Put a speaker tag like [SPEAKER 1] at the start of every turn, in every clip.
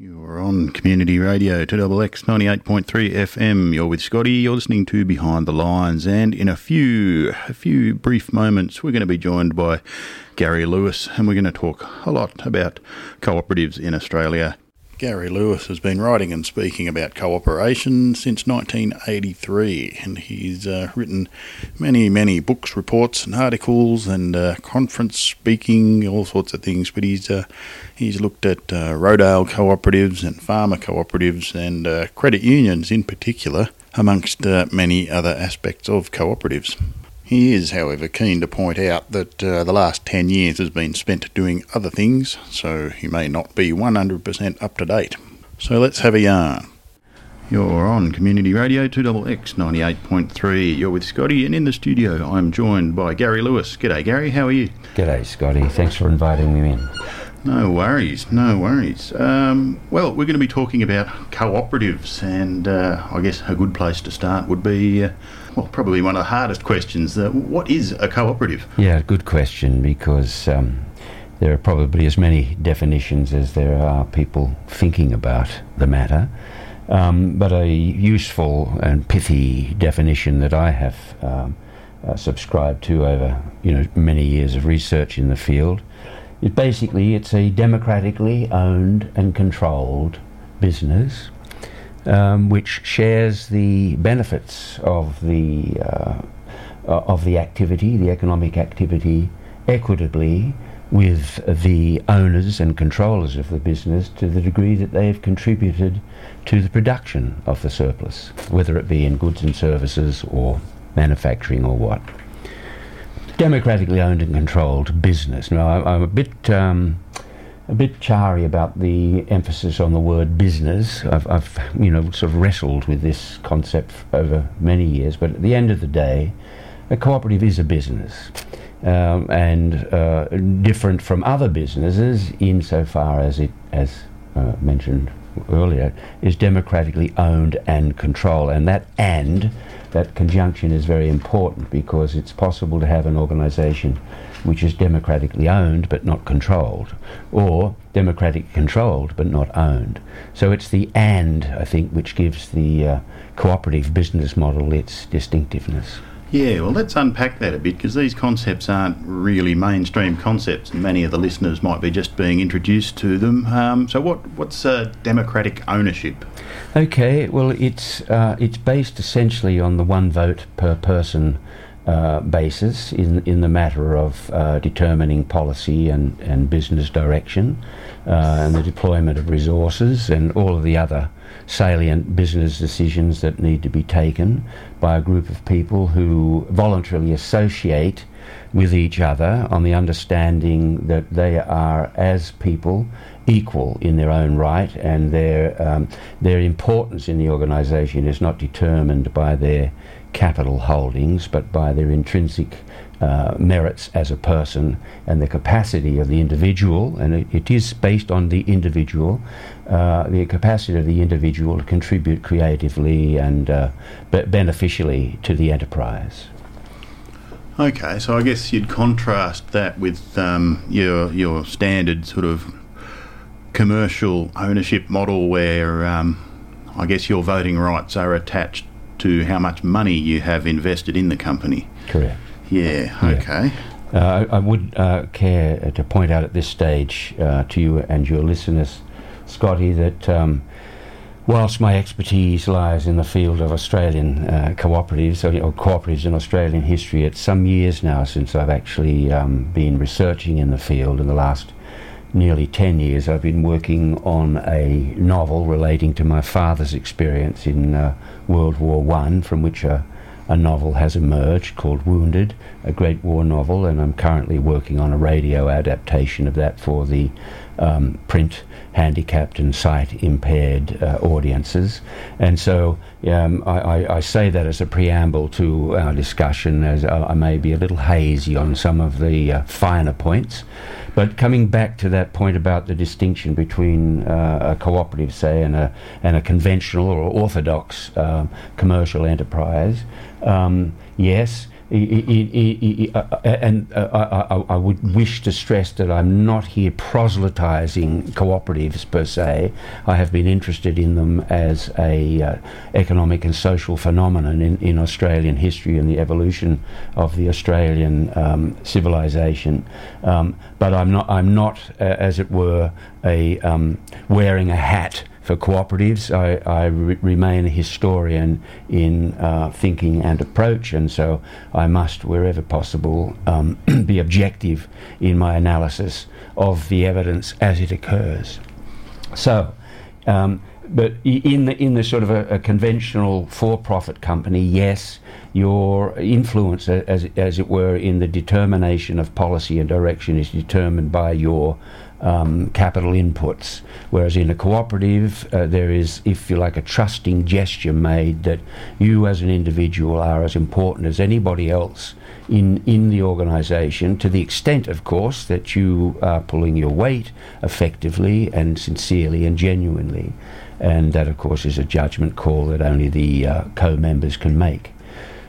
[SPEAKER 1] You're on Community Radio, 2XX 98.3 FM. You're with Scotty. You're listening to Behind the Lines. And in a few, a few brief moments, we're going to be joined by Gary Lewis and we're going to talk a lot about cooperatives in Australia. Gary Lewis has been writing and speaking about cooperation since 1983, and he's uh, written many, many books, reports, and articles, and uh, conference speaking, all sorts of things. But he's uh, he's looked at uh, Rochdale cooperatives and farmer cooperatives and uh, credit unions in particular, amongst uh, many other aspects of cooperatives. He is, however, keen to point out that uh, the last 10 years has been spent doing other things, so he may not be 100% up to date. So let's have a yarn. You're on Community Radio 2XX 98.3. You're with Scotty, and in the studio I'm joined by Gary Lewis. G'day, Gary, how are you?
[SPEAKER 2] G'day, Scotty. Thanks for inviting me in.
[SPEAKER 1] No worries, no worries. Um, well, we're going to be talking about cooperatives, and uh, I guess a good place to start would be, uh, well, probably one of the hardest questions. Uh, what is a cooperative?
[SPEAKER 2] Yeah, good question because um, there are probably as many definitions as there are people thinking about the matter. Um, but a useful and pithy definition that I have um, uh, subscribed to over you know many years of research in the field is basically, it's a democratically owned and controlled business um, which shares the benefits of the uh, uh, of the activity, the economic activity, equitably with the owners and controllers of the business to the degree that they have contributed to the production of the surplus, whether it be in goods and services or manufacturing or what democratically owned and controlled business. Now, I, am a bit. Um, a bit chary about the emphasis on the word business. I've, I've, you know, sort of wrestled with this concept over many years, but at the end of the day, a cooperative is a business. Um, and uh, different from other businesses insofar as it, as uh, mentioned earlier, is democratically owned and controlled. And that and that conjunction is very important because it's possible to have an organisation which is democratically owned but not controlled, or democratically controlled but not owned. So it's the and, I think, which gives the uh, cooperative business model its distinctiveness.
[SPEAKER 1] Yeah, well, let's unpack that a bit because these concepts aren't really mainstream concepts, and many of the listeners might be just being introduced to them. Um, so, what what's uh, democratic ownership?
[SPEAKER 2] Okay, well, it's uh, it's based essentially on the one vote per person uh, basis in in the matter of uh, determining policy and and business direction, uh, and the deployment of resources and all of the other salient business decisions that need to be taken by a group of people who voluntarily associate with each other on the understanding that they are, as people, equal in their own right, and their um, their importance in the organisation is not determined by their capital holdings, but by their intrinsic uh, merits as a person and the capacity of the individual, and it, it is based on the individual, uh, the capacity of the individual to contribute creatively and uh, be- beneficially to the enterprise.
[SPEAKER 1] Okay, so I guess you'd contrast that with um, your your standard sort of commercial ownership model, where um, I guess your voting rights are attached to how much money you have invested in the company.
[SPEAKER 2] Correct.
[SPEAKER 1] Yeah, okay.
[SPEAKER 2] Uh, I, would uh, care to point out at this stage uh, to you and your listeners, Scotty, that um, whilst my expertise lies in the field of Australian uh, cooperatives or, or, cooperatives in Australian history, it's some years now since I've actually um, been researching in the field. In the last nearly 10 years, I've been working on a novel relating to my father's experience in uh, World War One, from which a a novel has emerged called Wounded, a Great War novel, and I'm currently working on a radio adaptation of that for the um, print handicapped and sight impaired uh, audiences. And so um, I, I, I, say that as a preamble to our discussion, as I, I may be a little hazy on some of the uh, finer points. But coming back to that point about the distinction between uh, a cooperative, say, and a, and a conventional or orthodox uh, commercial enterprise, um, yes, and I, would wish to stress that I'm not here proselytizing cooperatives per se. I have been interested in them as a uh, economic and social phenomenon in, in Australian history and the evolution of the Australian um, civilization. Um, but I'm not, I'm not, uh, as it were, a um, wearing a hat for cooperatives. I, I re- remain a historian in uh, thinking and approach, and so I must, wherever possible, um, be objective in my analysis of the evidence as it occurs. So, um, but in the in the sort of a, a conventional for-profit company, yes, your influence, as as it were, in the determination of policy and direction is determined by your um, capital inputs. Whereas in a cooperative, uh, there is, if you like, a trusting gesture made that you as an individual are as important as anybody else in, in the organisation, to the extent, of course, that you are pulling your weight effectively and sincerely and genuinely. And that, of course, is a judgment call that only the uh, co members can make.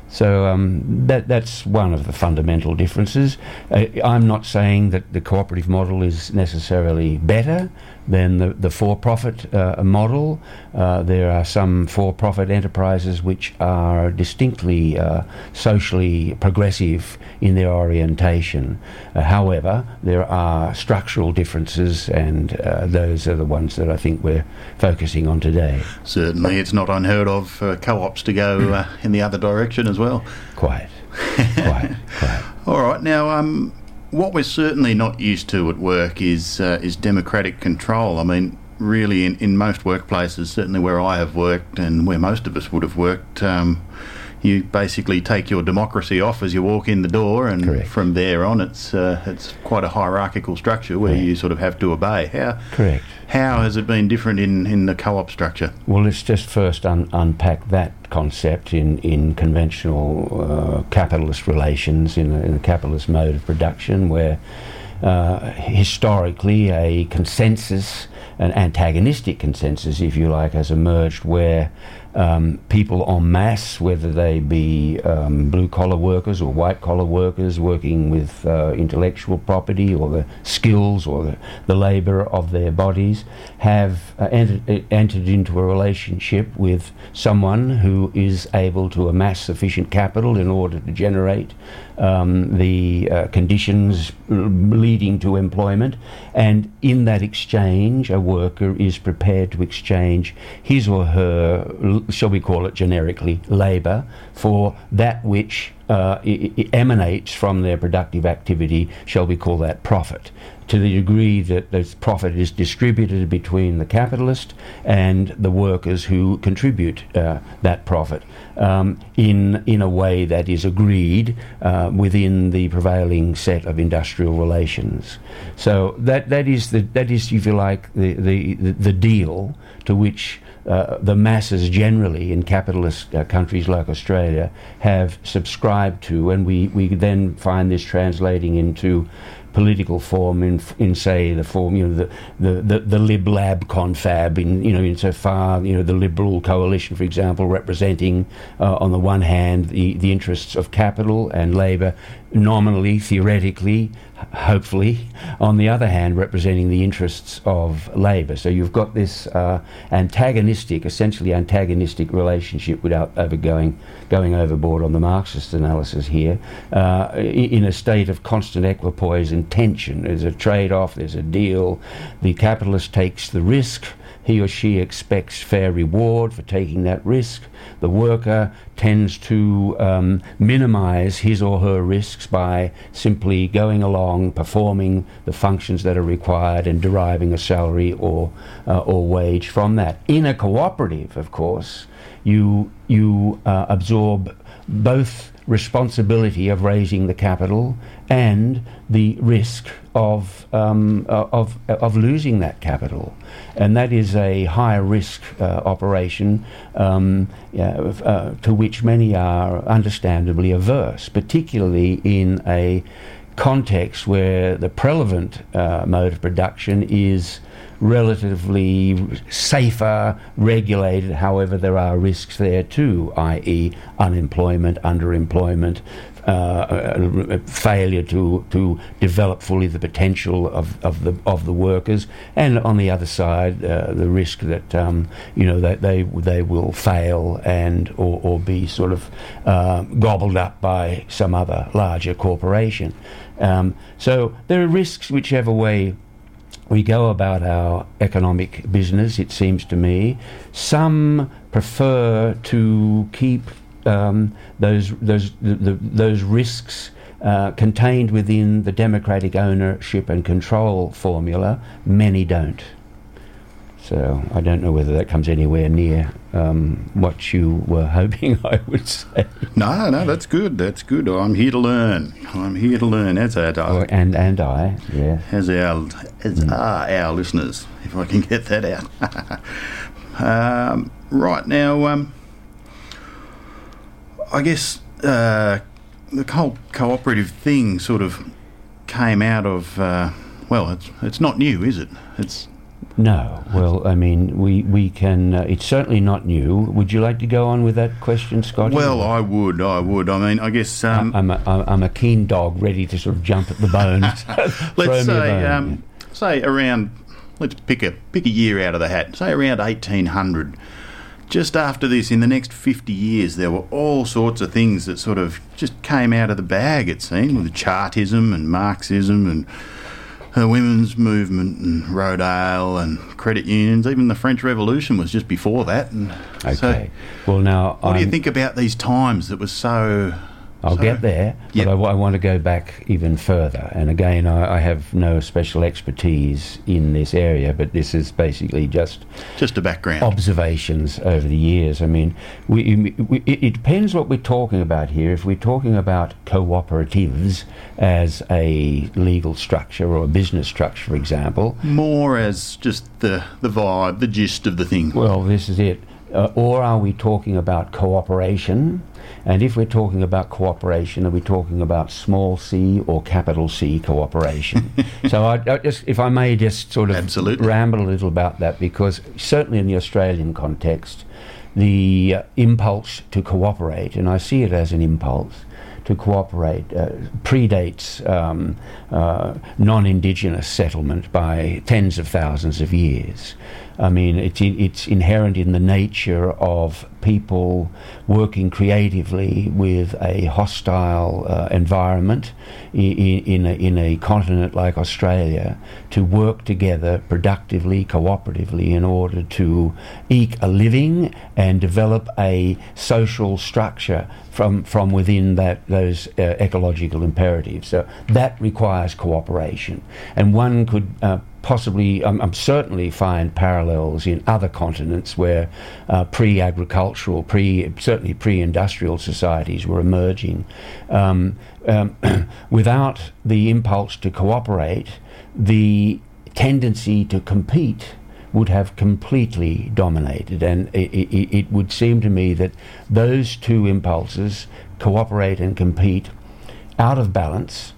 [SPEAKER 2] So um, that that's one of the fundamental differences. Uh, I'm not saying that the cooperative model is necessarily better than the, the for profit uh, model. Uh, there are some for profit enterprises which are distinctly uh, socially progressive in their orientation. Uh, however, there are structural differences, and uh, those are the ones that I think we're focusing on today.
[SPEAKER 1] Certainly, it's not unheard of for co ops to go in the other direction as well.
[SPEAKER 2] Quite. quite, quite.
[SPEAKER 1] All right, now um, what we're certainly not used to at work is uh, is democratic control. I mean, really, in, in most workplaces, certainly where I have worked and where most of us would have worked, um, you basically take your democracy off as you walk in the door, and
[SPEAKER 2] Correct.
[SPEAKER 1] from there on, it's uh, it's quite a hierarchical structure where Correct. you sort of have to obey. How
[SPEAKER 2] Correct.
[SPEAKER 1] How has it been different in, in the co-op structure?
[SPEAKER 2] Well, let's just first un- unpack that concept in in conventional uh, capitalist relations in a, in a capitalist mode of production, where uh, historically a consensus, an antagonistic consensus, if you like, has emerged where um, people en masse, whether they be um, blue collar workers or white collar workers working with uh, intellectual property or the skills or the, the labour of their bodies, have uh, entered, entered into a relationship with someone who is able to amass sufficient capital in order to generate um, the uh, conditions leading to employment. And in that exchange, a worker is prepared to exchange his or her, shall we call it generically, labour for that which uh, emanates from their productive activity, shall we call that profit to the degree that this profit is distributed between the capitalist and the workers who contribute uh, that profit um, in in a way that is agreed uh, within the prevailing set of industrial relations. So that that is the that is if you like the the, the deal to which. Uh, the masses generally in capitalist uh, countries like Australia have subscribed to, and we, we then find this translating into political form in, in say the form you know the the, the, the lib lab confab in you know insofar you know the liberal coalition for example representing uh, on the one hand the, the interests of capital and labour nominally theoretically hopefully on the other hand representing the interests of labour so you've got this uh, antagonistic essentially antagonistic relationship without ever going going overboard on the Marxist analysis here uh, in a state of constant equipoise and tension. There's a trade off, there's a deal. The capitalist takes the risk. He or she expects fair reward for taking that risk. The worker tends to um, minimize his or her risks by simply going along, performing the functions that are required, and deriving a salary or, uh, or wage from that. In a cooperative, of course, you, you uh, absorb both responsibility of raising the capital and the risk of, um, uh, of, of losing that capital. And that is a high risk uh, operation um, uh, to which many are understandably averse, particularly in a context where the prevalent uh, mode of production is relatively safer, regulated. However, there are risks there too, i.e., unemployment, underemployment, uh, failure to to develop fully the potential of, of the of the workers, and on the other side, uh, the risk that um, you know that they they will fail and or, or be sort of uh, gobbled up by some other larger corporation. Um, so there are risks whichever way we go about our economic business, it seems to me. Some prefer to keep um, those, those, the, the, those risks uh, contained within the democratic ownership and control formula. Many don't. So I don't know whether that comes anywhere near um, what you were hoping I would say.
[SPEAKER 1] No, no, that's good. That's good. I'm here to learn. I'm here to learn. As our
[SPEAKER 2] oh, and and I, yeah.
[SPEAKER 1] As our as mm. are our listeners, if I can get that out. um, right now, um, I guess uh, the whole cooperative thing sort of came out of. Uh, well, it's it's not new, is it? It's
[SPEAKER 2] no. Well, I mean, we, we can. Uh, it's certainly not new. Would you like to go on with that question, Scott?
[SPEAKER 1] Well, I would. I would. I mean, I guess. Um,
[SPEAKER 2] I'm, a, I'm a keen dog ready to sort of jump at the bone.
[SPEAKER 1] let's say, um, say around, let's pick a, pick a year out of the hat, say around 1800. Just after this, in the next 50 years, there were all sorts of things that sort of just came out of the bag, it seemed, with Chartism and Marxism and the women's movement and Rochdale and credit unions. Even the French Revolution was just before that. And
[SPEAKER 2] okay. So well, now
[SPEAKER 1] what do you think about these times that were so
[SPEAKER 2] I'll so, get there, yep. but I, I, want to go back even further. And again, I, I, have no special expertise in this area, but this is basically just
[SPEAKER 1] just a background
[SPEAKER 2] observations over the years. I mean, we, we, it depends what we're talking about here. If we're talking about cooperatives as a legal structure or a business structure, for example,
[SPEAKER 1] more as just the the vibe, the gist of the thing.
[SPEAKER 2] Well, this is it. Uh, or are we talking about cooperation? And if we're talking about cooperation, are we talking about small c or capital C cooperation? so I, I, just, if I may just sort of
[SPEAKER 1] Absolutely.
[SPEAKER 2] ramble a little about that, because certainly in the Australian context, the uh, impulse to cooperate, and I see it as an impulse, to cooperate uh, predates um, uh, non indigenous settlement by tens of thousands of years. I mean, it's, it's inherent in the nature of people working creatively with a hostile uh, environment in, in, a, in a continent like Australia to work together productively, cooperatively in order to eke a living and develop a social structure from, from within that, those uh, ecological imperatives. So that requires cooperation. And one could uh, possibly, um, um, certainly find parallels in other continents where uh, pre-agricultural, pre certainly pre-industrial societies were emerging. Um, um, without the impulse to cooperate, the tendency to compete would have completely dominated, and it, it, it would seem to me that those two impulses, cooperate and compete, out of balance.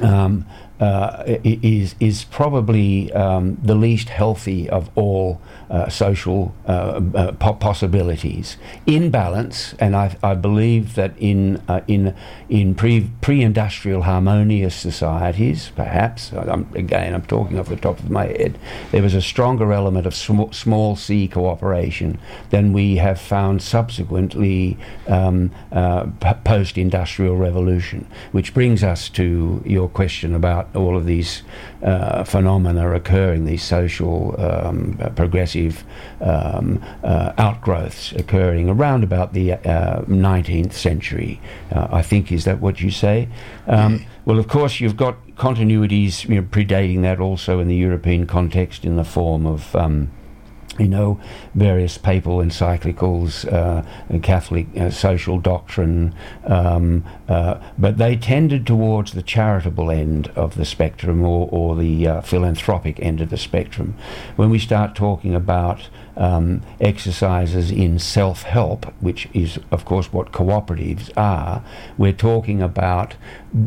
[SPEAKER 2] Um, uh, is is probably um, the least healthy of all uh, social uh, uh possibilities. In balance, and I, I believe that in uh, in in pre pre-industrial harmonious societies, perhaps I'm, again I'm talking off the top of my head, there was a stronger element of sm- small c cooperation than we have found subsequently um, p- post-industrial revolution, which brings us to your question about all of these uh, phenomena occurring, these social um, progressive um, uh, outgrowths occurring around about the uh, 19th century, uh, I think. Is that what you say? Um, well, of course, you've got continuities you know, predating that also in the European context in the form of. You know, various papal encyclicals, uh, Catholic uh, social doctrine, um, uh, but they tended towards the charitable end of the spectrum or, or the uh, philanthropic end of the spectrum. When we start talking about um, exercises in self help, which is, of course, what cooperatives are, we're talking about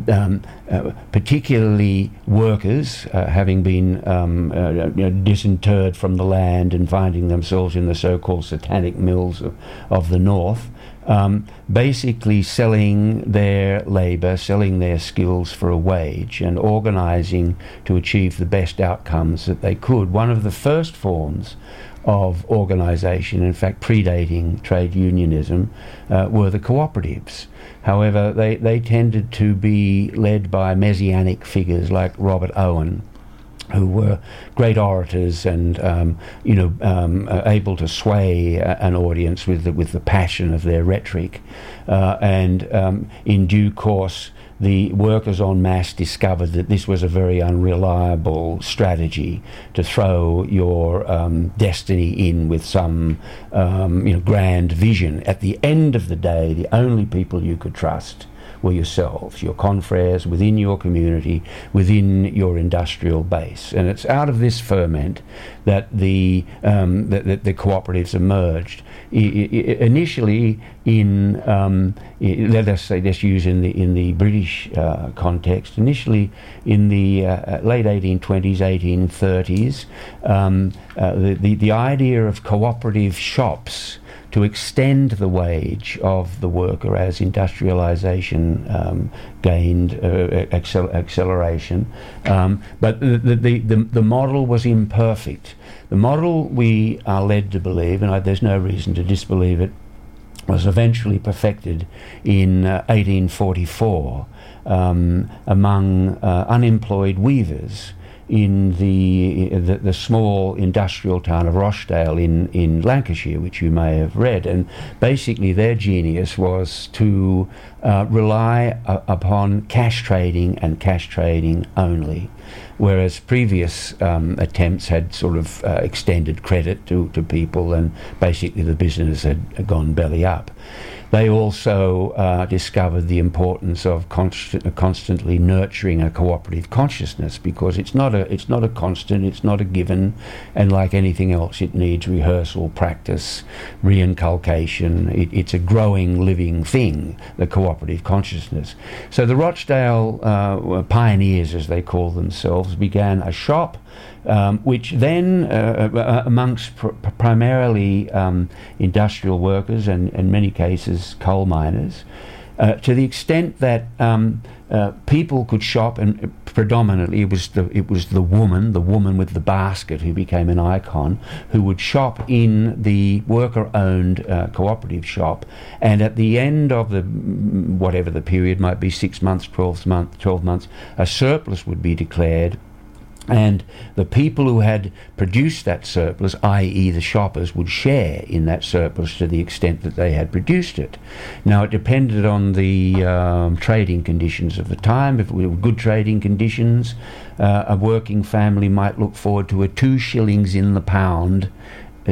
[SPEAKER 2] um, uh, particularly workers uh, having been um, uh, you know, disinterred from the land and finding themselves in the so-called satanic mills of, of the north, um, basically selling their labour, selling their skills for a wage, and organising to achieve the best outcomes that they could. One of the first forms of organisation, in fact, predating trade unionism, uh, were the cooperatives. However, they, they tended to be led by messianic figures like Robert Owen who were great orators and um, you know um, uh, able to sway uh, an audience with the, with the passion of their rhetoric, uh, and um, in due course. The workers en masse discovered that this was a very unreliable strategy to throw your um, destiny in with some um, you know, grand vision. At the end of the day, the only people you could trust were yourselves, your confreres within your community, within your industrial base. And it's out of this ferment that the, um, that, that the cooperatives emerged. I, I, initially, in um, let us say, let's use in the in the British uh, context. Initially, in the uh, late 1820s, 1830s, um, uh, the, the the idea of cooperative shops to extend the wage of the worker as industrialization um, gained uh, accel- acceleration. Um, but the, the, the, the, model was imperfect. The model we are led to believe, and I, there's no reason to disbelieve it, was eventually perfected in uh, 1844 um, among uh, unemployed weavers in the, the, the small industrial town of Rochdale in in Lancashire, which you may have read, and basically their genius was to uh, rely a, upon cash trading and cash trading only, whereas previous um, attempts had sort of uh, extended credit to, to people, and basically the business had gone belly up. They also uh, discovered the importance of const- constantly nurturing a cooperative consciousness because it's not a it's not a constant, it's not a given, and like anything else, it needs rehearsal, practice, reinculcation. It, it's a growing, living thing, the cooperative consciousness. So the Rochdale uh, pioneers, as they call themselves, began a shop um, which then, uh, uh, uh, amongst pr- primarily um, industrial workers and, in many cases, coal miners, uh, to the extent that um, uh, people could shop, and predominantly it was the it was the woman, the woman with the basket, who became an icon, who would shop in the worker-owned uh, cooperative shop, and at the end of the whatever the period might be, six months, twelve months, twelve months, a surplus would be declared and the people who had produced that surplus, i.e., the shoppers, would share in that surplus to the extent that they had produced it. Now, it depended on the um, trading conditions of the time. If it were good trading conditions, uh, a working family might look forward to a two shillings in the pound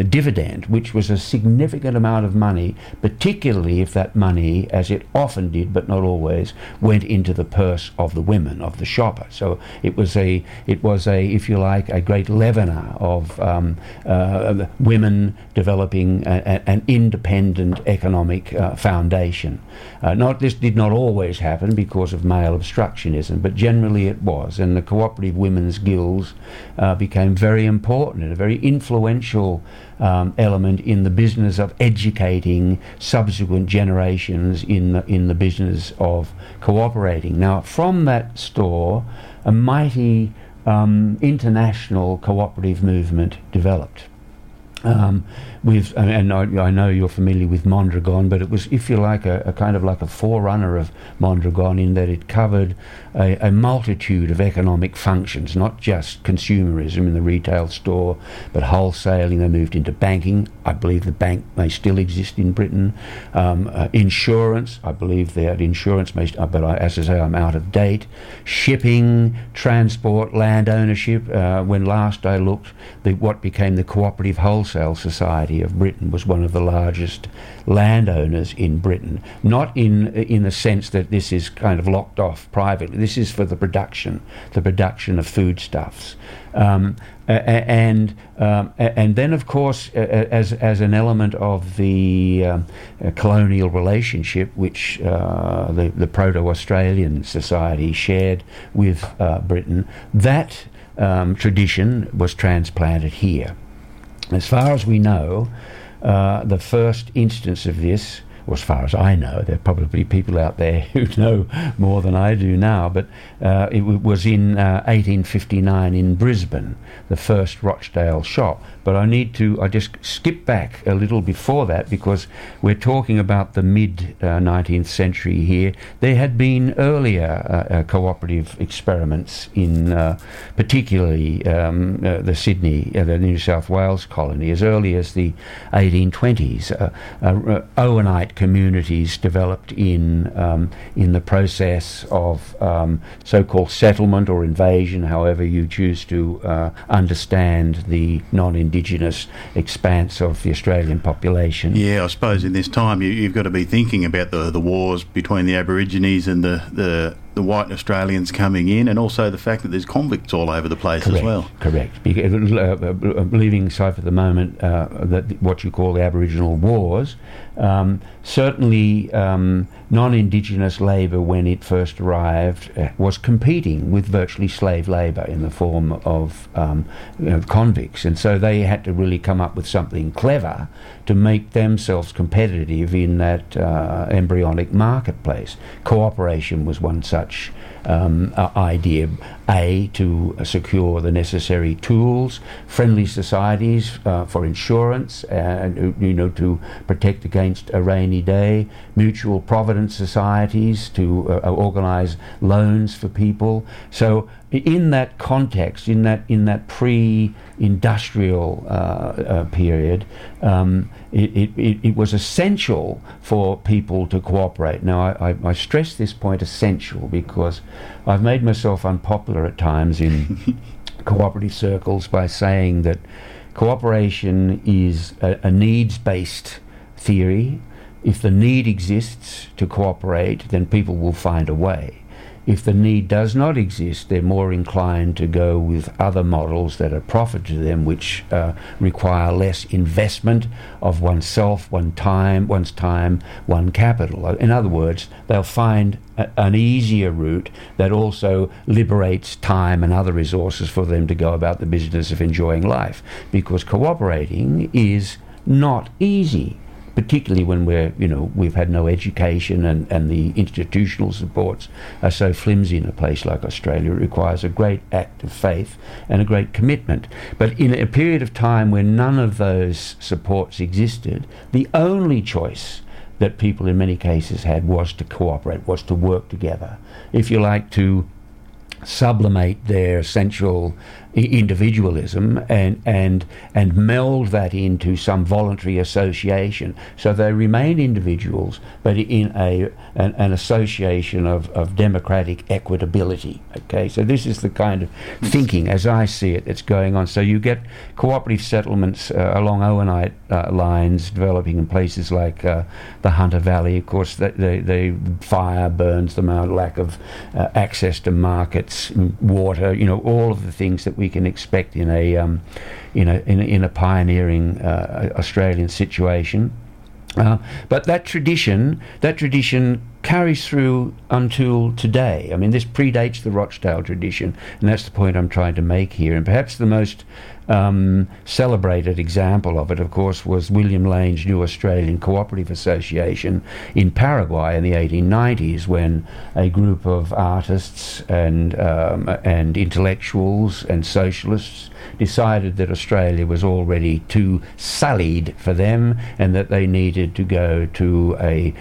[SPEAKER 2] dividend, which was a significant amount of money, particularly if that money, as it often did, but not always, went into the purse of the women, of the shopper. So it was a, it was a, if you like, a great leavener of um, uh, women developing a, a, an independent economic uh, foundation. Uh, not this did not always happen because of male obstructionism, but generally it was, and the cooperative women's guilds uh, became very important and a very influential um, element in the business of educating subsequent generations in the, in the business of cooperating. Now, from that store, a mighty um, international cooperative movement developed. Um, with and I, I, know you're familiar with Mondragon, but it was, if you like, a, a, kind of like a forerunner of Mondragon in that it covered a, a, multitude of economic functions, not just consumerism in the retail store, but wholesaling. They moved into banking. I believe the bank may still exist in Britain. Um, uh, insurance. I believe that insurance may, uh, but I, as I say, I'm out of date. Shipping, transport, land ownership. Uh, when last I looked, the, what became the Cooperative Wholesale Society of Britain was one of the largest landowners in Britain. Not in in the sense that this is kind of locked off privately. This is for the production, the production of foodstuffs. Um, and um, and then of course as as an element of the um, colonial relationship which uh, the the proto-Australian society shared with uh, Britain that um, tradition was transplanted here As far as we know, uh, the first instance of this as far as I know, there are probably people out there who know more than I do now, but uh, it w- was in uh, 1859 in Brisbane, the first Rochdale shop. But I need to, I just skip back a little before that because we're talking about the mid uh, 19th century here. There had been earlier uh, uh, cooperative experiments in uh, particularly um, the Sydney, the New South Wales colony, as early as the 1820s. Owenite communities developed in um, in the process of um, so-called settlement or invasion, however you choose to uh, understand the non-indigenous expanse of the Australian population.
[SPEAKER 1] Yeah, I suppose in this time you, have got to be thinking about the the wars between the Aborigines and the the the white Australians coming in, and also the fact that there's convicts all over the place
[SPEAKER 2] correct,
[SPEAKER 1] as well.
[SPEAKER 2] Correct. Because, uh, uh, leaving aside for the moment uh, that what you call the Aboriginal wars, um, certainly um, non-Indigenous labour, when it first arrived, uh, was competing with virtually slave labour in the form of um, you know, convicts, and so they had to really come up with something clever to make themselves competitive in that uh, embryonic marketplace. Cooperation was one such um, idea. A, to secure the necessary tools, friendly societies uh, for insurance, and you know to protect against a rainy day, mutual provident societies to uh, organise loans for people. So in that context, in that in that pre-industrial uh, uh, period, um, it, it, it, was essential for people to cooperate. Now, I, I, I, stress this point essential because I've made myself unpopular at times in cooperative circles by saying that cooperation is a, a needs-based theory. If the need exists to cooperate, then people will find a way. If the need does not exist, they're more inclined to go with other models that are profit to them, which uh, require less investment of oneself, one time, one's time, one capital. In other words, they'll find a, an easier route that also liberates time and other resources for them to go about the business of enjoying life. Because cooperating is not easy particularly when we're, you know, we've had no education and, and the institutional supports are so flimsy in a place like Australia. It requires a great act of faith and a great commitment. But in a period of time when none of those supports existed, the only choice that people in many cases had was to cooperate, was to work together. If you like, to sublimate their essential individualism and and and meld that into some voluntary association. So they remain individuals, but in a an, an association of, of democratic equitability. Okay, so this is the kind of thinking, as I see it, that's going on. So you get cooperative settlements uh, along Owenite uh, lines developing in places like uh, the Hunter Valley. Of course, the, the, the fire burns them out, lack of uh, access to markets, water. You know, all of the things that we we can expect in a um, in a in a, in a pioneering uh, Australian situation. Uh, but that tradition, that tradition carries through until today. I mean, this predates the Rochdale tradition, and that's the point I'm trying to make here. And perhaps the most um, celebrated example of it, of course, was William Lane's New Australian Cooperative Association in Paraguay in the 1890s, when a group of artists and um, and intellectuals and socialists decided that Australia was already too sullied for them, and that they needed to go to a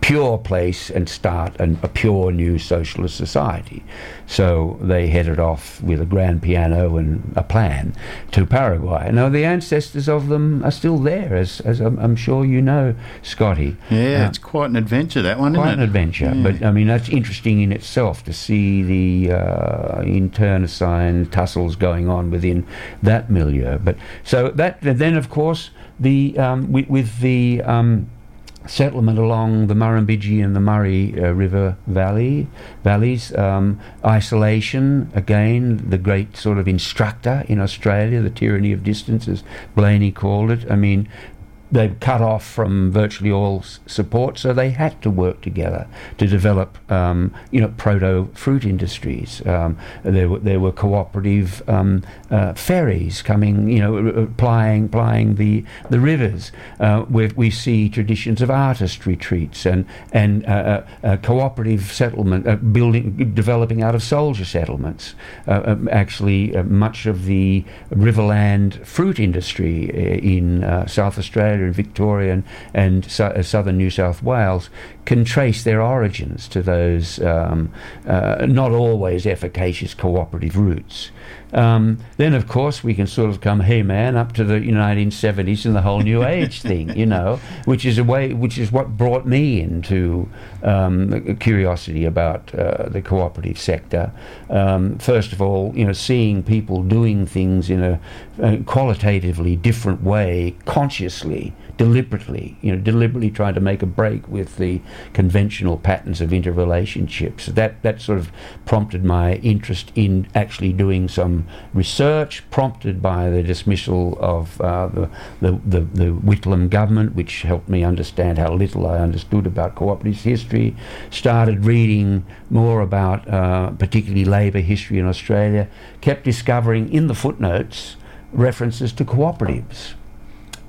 [SPEAKER 2] pure place and start an, a pure new socialist society. So they headed off with a grand piano and a plan to Paraguay. Now the ancestors of them are still there, as, as I'm, I'm sure you know, Scotty.
[SPEAKER 1] Yeah, uh, it's quite an adventure that one.
[SPEAKER 2] Quite an adventure, yeah. but I mean that's interesting in itself to see the uh, internecine tussles going on within that milieu. But so that then, of course, the um, with, with the um, settlement along the Murrumbidgee and the Murray uh, River Valley valleys. Um, isolation again, the great sort of instructor in Australia, the tyranny of distance, as Blainey called it. I mean, they cut off from virtually all s- support, so they had to work together to develop, um, you know, proto fruit industries. Um, there were there were cooperative um, uh, ferries coming, you know, uh, plying plying the the rivers. Uh, where we see traditions of artist retreats and and uh, uh, uh, cooperative settlement uh, building developing out of soldier settlements. Um, actually, much of the riverland fruit industry in South Australia Victoria and, and so, uh, southern New South Wales can trace their origins to those um, uh, not always efficacious cooperative roots. Um, then, of course, we can sort of come, hey man, up to the 1970s and the whole New Age thing, you know, which is a way, which is what brought me into um, curiosity about uh, the cooperative sector. Um, first of all, you know, seeing people doing things in a, a qualitatively different way, consciously, deliberately, you know, deliberately trying to make a break with the conventional patterns of interrelationships. That that sort of prompted my interest in actually doing some research, prompted by the dismissal of uh, the, the, the the Whitlam government, which helped me understand how little I understood about cooperatives history. Started reading more about uh, particularly labour history in Australia. Kept discovering in the footnotes references to cooperatives.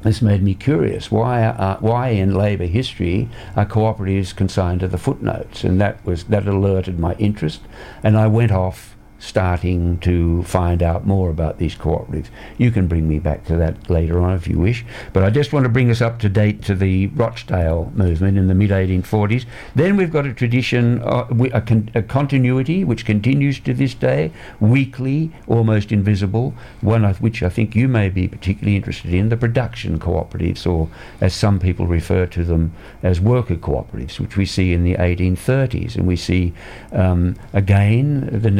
[SPEAKER 2] This made me curious. Why, uh, why in labour history are cooperatives consigned to the footnotes? And that was that alerted my interest, and I went off starting to find out more about these cooperatives. You can bring me back to that later on if you wish, but I just want to bring us up to date to the Rochdale movement in the mid 1840s. Then we've got a tradition, uh, a, con- a continuity which continues to this day, weakly, almost invisible, one of which I think you may be particularly interested in, the production cooperatives, or as some people refer to them as worker cooperatives, which we see in the 1830s. And we see um, again the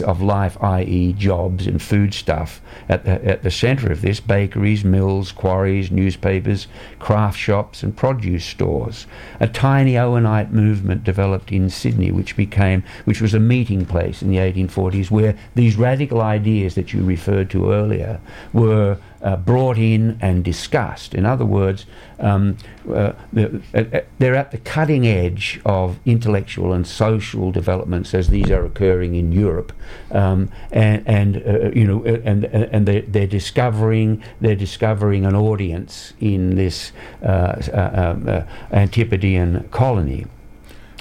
[SPEAKER 2] of life, i.e., jobs and foodstuff, at the, at the centre of this bakeries, mills, quarries, newspapers, craft shops, and produce stores. A tiny Owenite movement developed in Sydney, which became, which was a meeting place in the 1840s, where these radical ideas that you referred to earlier were uh, brought in and discussed. In other words, um, uh, the, uh, they're at the cutting edge of intellectual and social developments as these are occurring in Europe, um, and, and uh, you know, and and they're, they're discovering they're discovering an audience in this uh, uh, um, uh, Antipodean colony.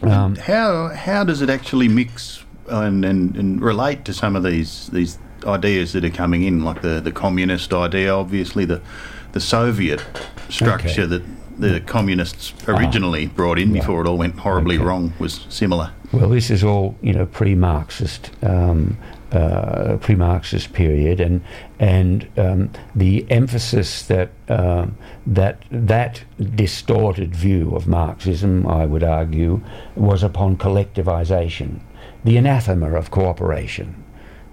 [SPEAKER 2] Um,
[SPEAKER 1] how how does it actually mix and, and, and relate to some of these these ideas that are coming in, like the, the communist idea, obviously the the Soviet structure
[SPEAKER 2] Okay.
[SPEAKER 1] that the communists originally brought in
[SPEAKER 2] Right.
[SPEAKER 1] before it all went horribly
[SPEAKER 2] Okay.
[SPEAKER 1] wrong was similar.
[SPEAKER 2] Well, this is all you know pre-Marxist, um, uh, pre-Marxist period, and and um, the emphasis that um, that that distorted view of Marxism, I would argue, was upon collectivization, the anathema of cooperation.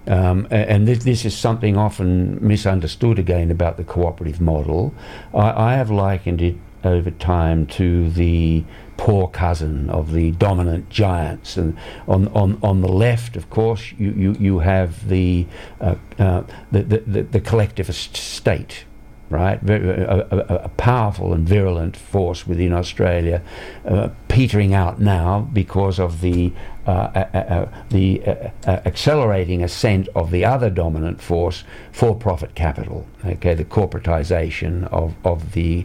[SPEAKER 2] Um, and this, this is something often misunderstood again about the cooperative model. I, I have likened it over time to the poor cousin of the dominant giants. And on, on, on the left, of course, you, you, you have the, uh, uh, the, the, the, collectivist state. Right, Very- a, a, a powerful and virulent force within Australia, uh, petering out now because of the uh, uh, uh, uh, the uh, accelerating ascent of the other dominant force, for-profit capital. Okay, the corporatization of of the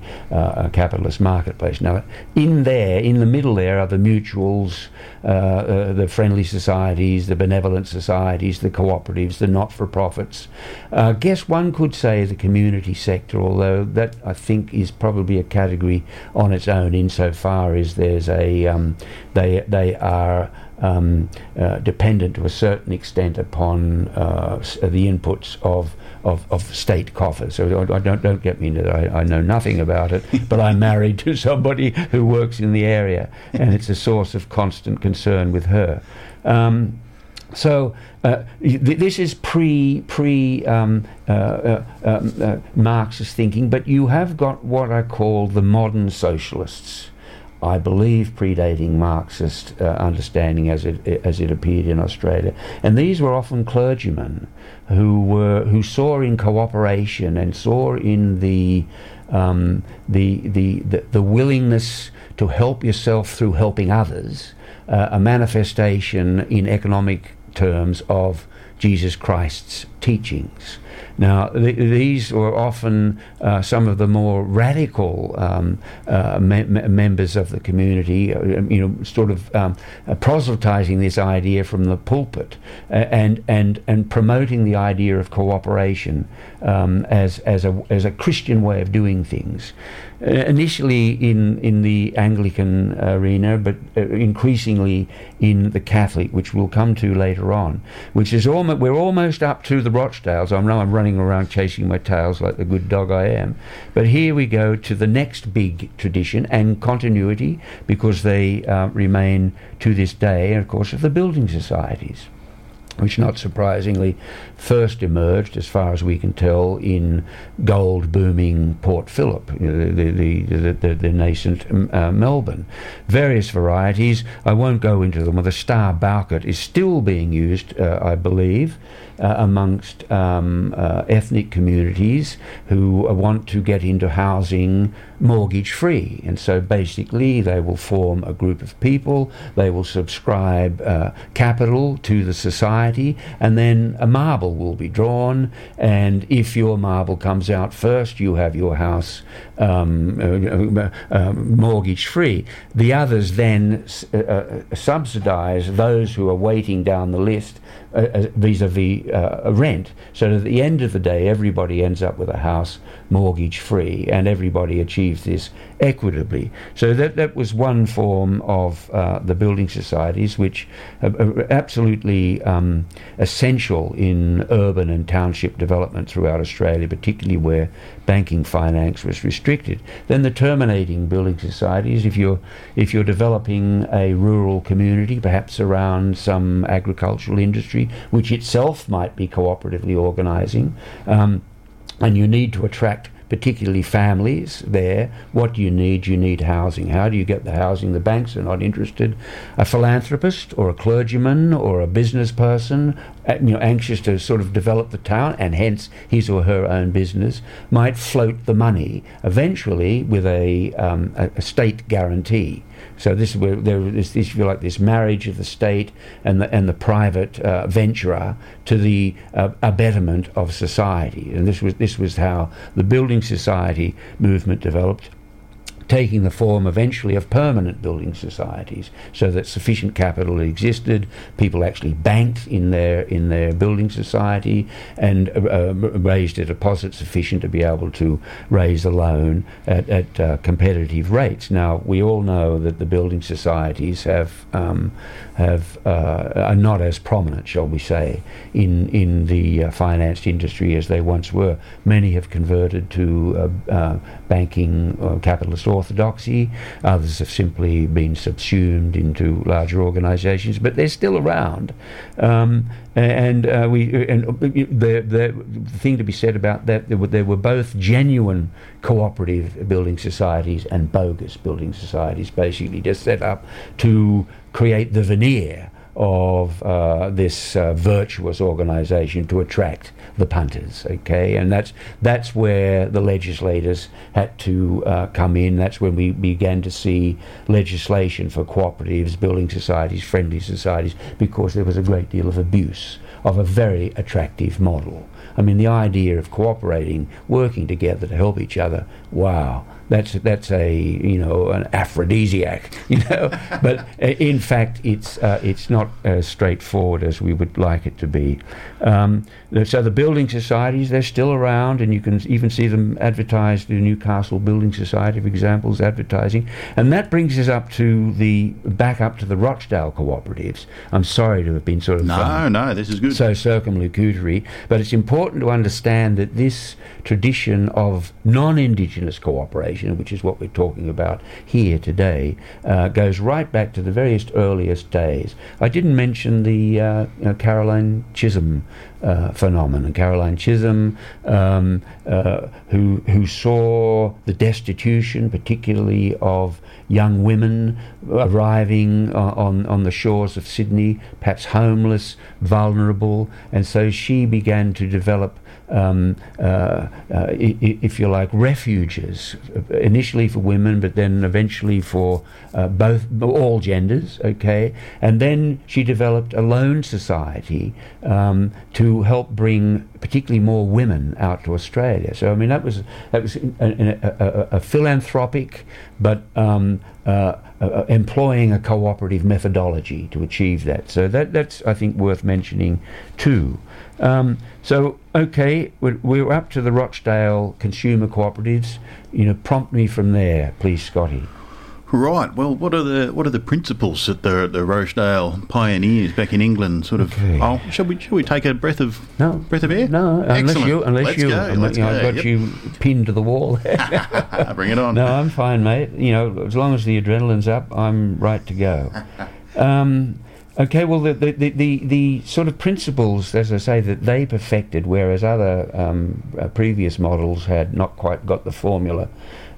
[SPEAKER 2] capitalist marketplace. Now, in there, in the middle there, are the mutuals, the friendly societies, the benevolent societies, the cooperatives, the not-for-profits. Uh, guess one could say the community sector, although that I think is probably a category on its own, insofar as there's a um, they they are um, uh, dependent to a certain extent upon uh, the inputs of, of, of state coffers. So I, don't don't get me into that. I, I know nothing about it, but I'm married to somebody who works in the area, and it's a source of constant concern with her. Um, so uh, th- this is pre pre um, uh, uh, um, uh, Marxist thinking, but you have got what I call the modern socialists I believe predating Marxist uh, understanding as it as it appeared in Australia. And these were often clergymen who were who saw in cooperation and saw in the um, the, the, the the willingness to help yourself through helping others uh, a manifestation in economic terms of Jesus Christ's teachings. Now, th- these were often uh, some of the more radical um, uh, me- members of the community, uh, you know, sort of um, uh, proselytizing this idea from the pulpit and, and, and promoting the idea of cooperation um, as, as, a, as a Christian way of doing things. Uh, initially in, in the Anglican arena, but uh, increasingly in the Catholic, which we'll come to later on, which is almost, we're almost up to the Rochdales. I know I'm running around chasing my tails like the good dog I am. But here we go to the next big tradition and continuity because they uh, remain to this day, of course, of the building societies which not surprisingly first emerged, as far as we can tell, in gold booming Port Phillip, the, the, the, the, nascent uh, Melbourne. Various varieties, I won't go into them. The Starr Bowkett is still being used, uh, I believe, uh, amongst um, uh, ethnic communities who want to get into housing mortgage free. And so basically, they will form a group of people, they will subscribe uh, capital to the society, and then a marble will be drawn. And if your marble comes out first, you have your house um, uh, uh, mortgage free. The others then uh, subsidize those who are waiting down the list vis a vis rent. So at the end of the day, everybody ends up with a house mortgage free and everybody achieves this equitably. So that, that was one form of uh, the building societies, which are, absolutely um, essential in urban and township development throughout Australia, particularly where banking finance was restricted. Then the terminating building societies, if you're if you're developing a rural community, perhaps around some agricultural industry, which itself might be cooperatively organising, um, and you need to attract particularly families there. What do you need? You need housing. How do you get the housing? The banks are not interested. A philanthropist or a clergyman or a business person, you know, anxious to sort of develop the town and hence his or her own business, might float the money eventually with a, um, a, a state guarantee. So this is where there is this, if you like, this marriage of the state and the and the private uh, venturer to the uh, betterment of society, and this was this was how the building society movement developed taking the form eventually of permanent building societies, so that sufficient capital existed, people actually banked in their in their building society and uh, uh, raised a deposit sufficient to be able to raise a loan at, at uh, competitive rates. Now we all know that the building societies have um, have uh, are not as prominent, shall we say, in in the uh, financed industry as they once were. Many have converted to uh, banking capitalist orthodoxy. Others have simply been subsumed into larger organisations, but they're still around. Um, and uh, we and the, the thing to be said about that there were, there were both genuine cooperative building societies and bogus building societies, basically just set up to create the veneer of uh, this uh, virtuous organisation to attract the punters. Okay, and that's that's where the legislators had to uh, come in. That's when we began to see legislation for cooperatives, building societies, friendly societies, because there was a great deal of abuse of a very attractive model. I mean, the idea of cooperating, working together to help each other. Wow, that's that's a you know an aphrodisiac, you know. but uh, in fact, it's uh, it's not as straightforward as we would like it to be. Um, so the building societies they're still around, and you can even see them advertised. The Newcastle Building Society, for example, is advertising, and that brings us up to the back up to the Rochdale cooperatives. I'm sorry to have been sort of
[SPEAKER 1] no, um, no, this is good.
[SPEAKER 2] So circumlocutory, but it's important to understand that this tradition of non-indigenous cooperation which is what we're talking about here today, uh, goes right back to the very earliest days. I didn't mention the uh, Caroline Chisholm uh, phenomenon. Caroline Chisholm, um, uh, who who saw the destitution, particularly of young women arriving on on the shores of Sydney, perhaps homeless, vulnerable, and so she began to develop um, uh, uh, if you like, refuges, initially for women, but then eventually for uh, both all genders. Okay, and then she developed a loan society um, to help bring particularly more women out to Australia. So I mean that was that was a, a, philanthropic, but um, uh, uh, employing a cooperative methodology to achieve that. So that that's I think worth mentioning too. Um, so, okay, we're, we're, up to the Rochdale Consumer Cooperatives. You know, prompt me from there, please, Scotty.
[SPEAKER 1] Right. Well, what are the what are the principles that the the Rochdale pioneers back in England sort of? Okay. Oh, shall we shall we take a breath of no breath of air?
[SPEAKER 2] No,
[SPEAKER 1] Excellent.
[SPEAKER 2] unless you unless
[SPEAKER 1] Let's
[SPEAKER 2] you,
[SPEAKER 1] go. Let's
[SPEAKER 2] you know. I've got
[SPEAKER 1] Yep.
[SPEAKER 2] you pinned to the wall.
[SPEAKER 1] Bring it on.
[SPEAKER 2] no, I'm fine, mate. You know, as long as the adrenaline's up, I'm right to go. Um, okay, well, the, the, the, the, sort of principles, as I say, that they perfected, whereas other um, uh, previous models had not quite got the formula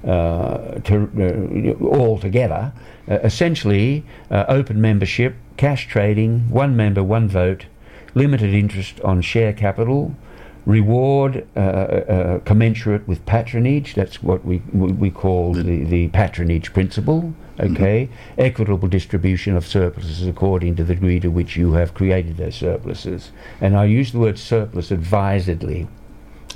[SPEAKER 2] uh, to uh, all together. Uh, essentially, uh, open membership, cash trading, one member, one vote, limited interest on share capital, reward uh, uh, commensurate with patronage. That's what we we, we call the, the patronage principle. Mm-hmm. Okay, equitable distribution of surpluses according to the degree to which you have created those surpluses. And I use the word surplus advisedly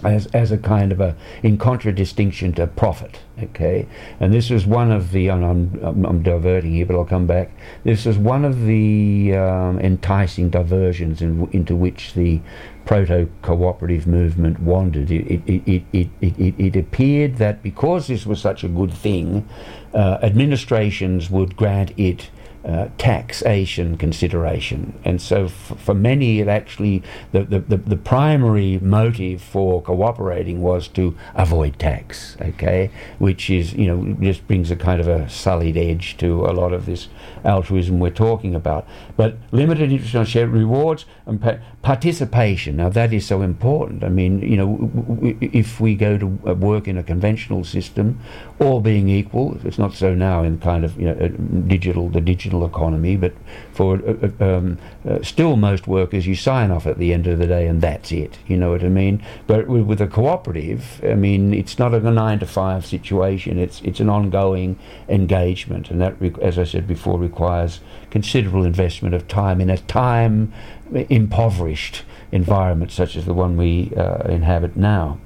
[SPEAKER 2] as, as a kind of a in contradistinction to profit. Okay, and this is one of the and I'm, I'm I'm diverting here, but I'll come back. This is one of the um, enticing diversions in, into which the proto cooperative movement wandered. It it, it, it, it, it appeared that because this was such a good thing, uh, administrations would grant it uh, taxation consideration. And so for many, it actually, the, the, the, the primary motive for cooperating was to avoid tax, okay? Which is, you know, just brings a kind of a sullied edge to a lot of this altruism we're talking about. But limited interest on share rewards and pa- participation, now that is so important. I mean, you know, w- w- if we go to uh, work in a conventional system, all being equal, it's not so now in kind of, you know, uh, digital, the digital economy, but for uh, uh, um, uh, still most workers, you sign off at the end of the day and that's it. You know what I mean? But with, with a cooperative, I mean, it's not a nine to five situation. It's it's an ongoing engagement, and that, as I said before, requires considerable investment of time in a time impoverished environment such as the one we uh, inhabit now.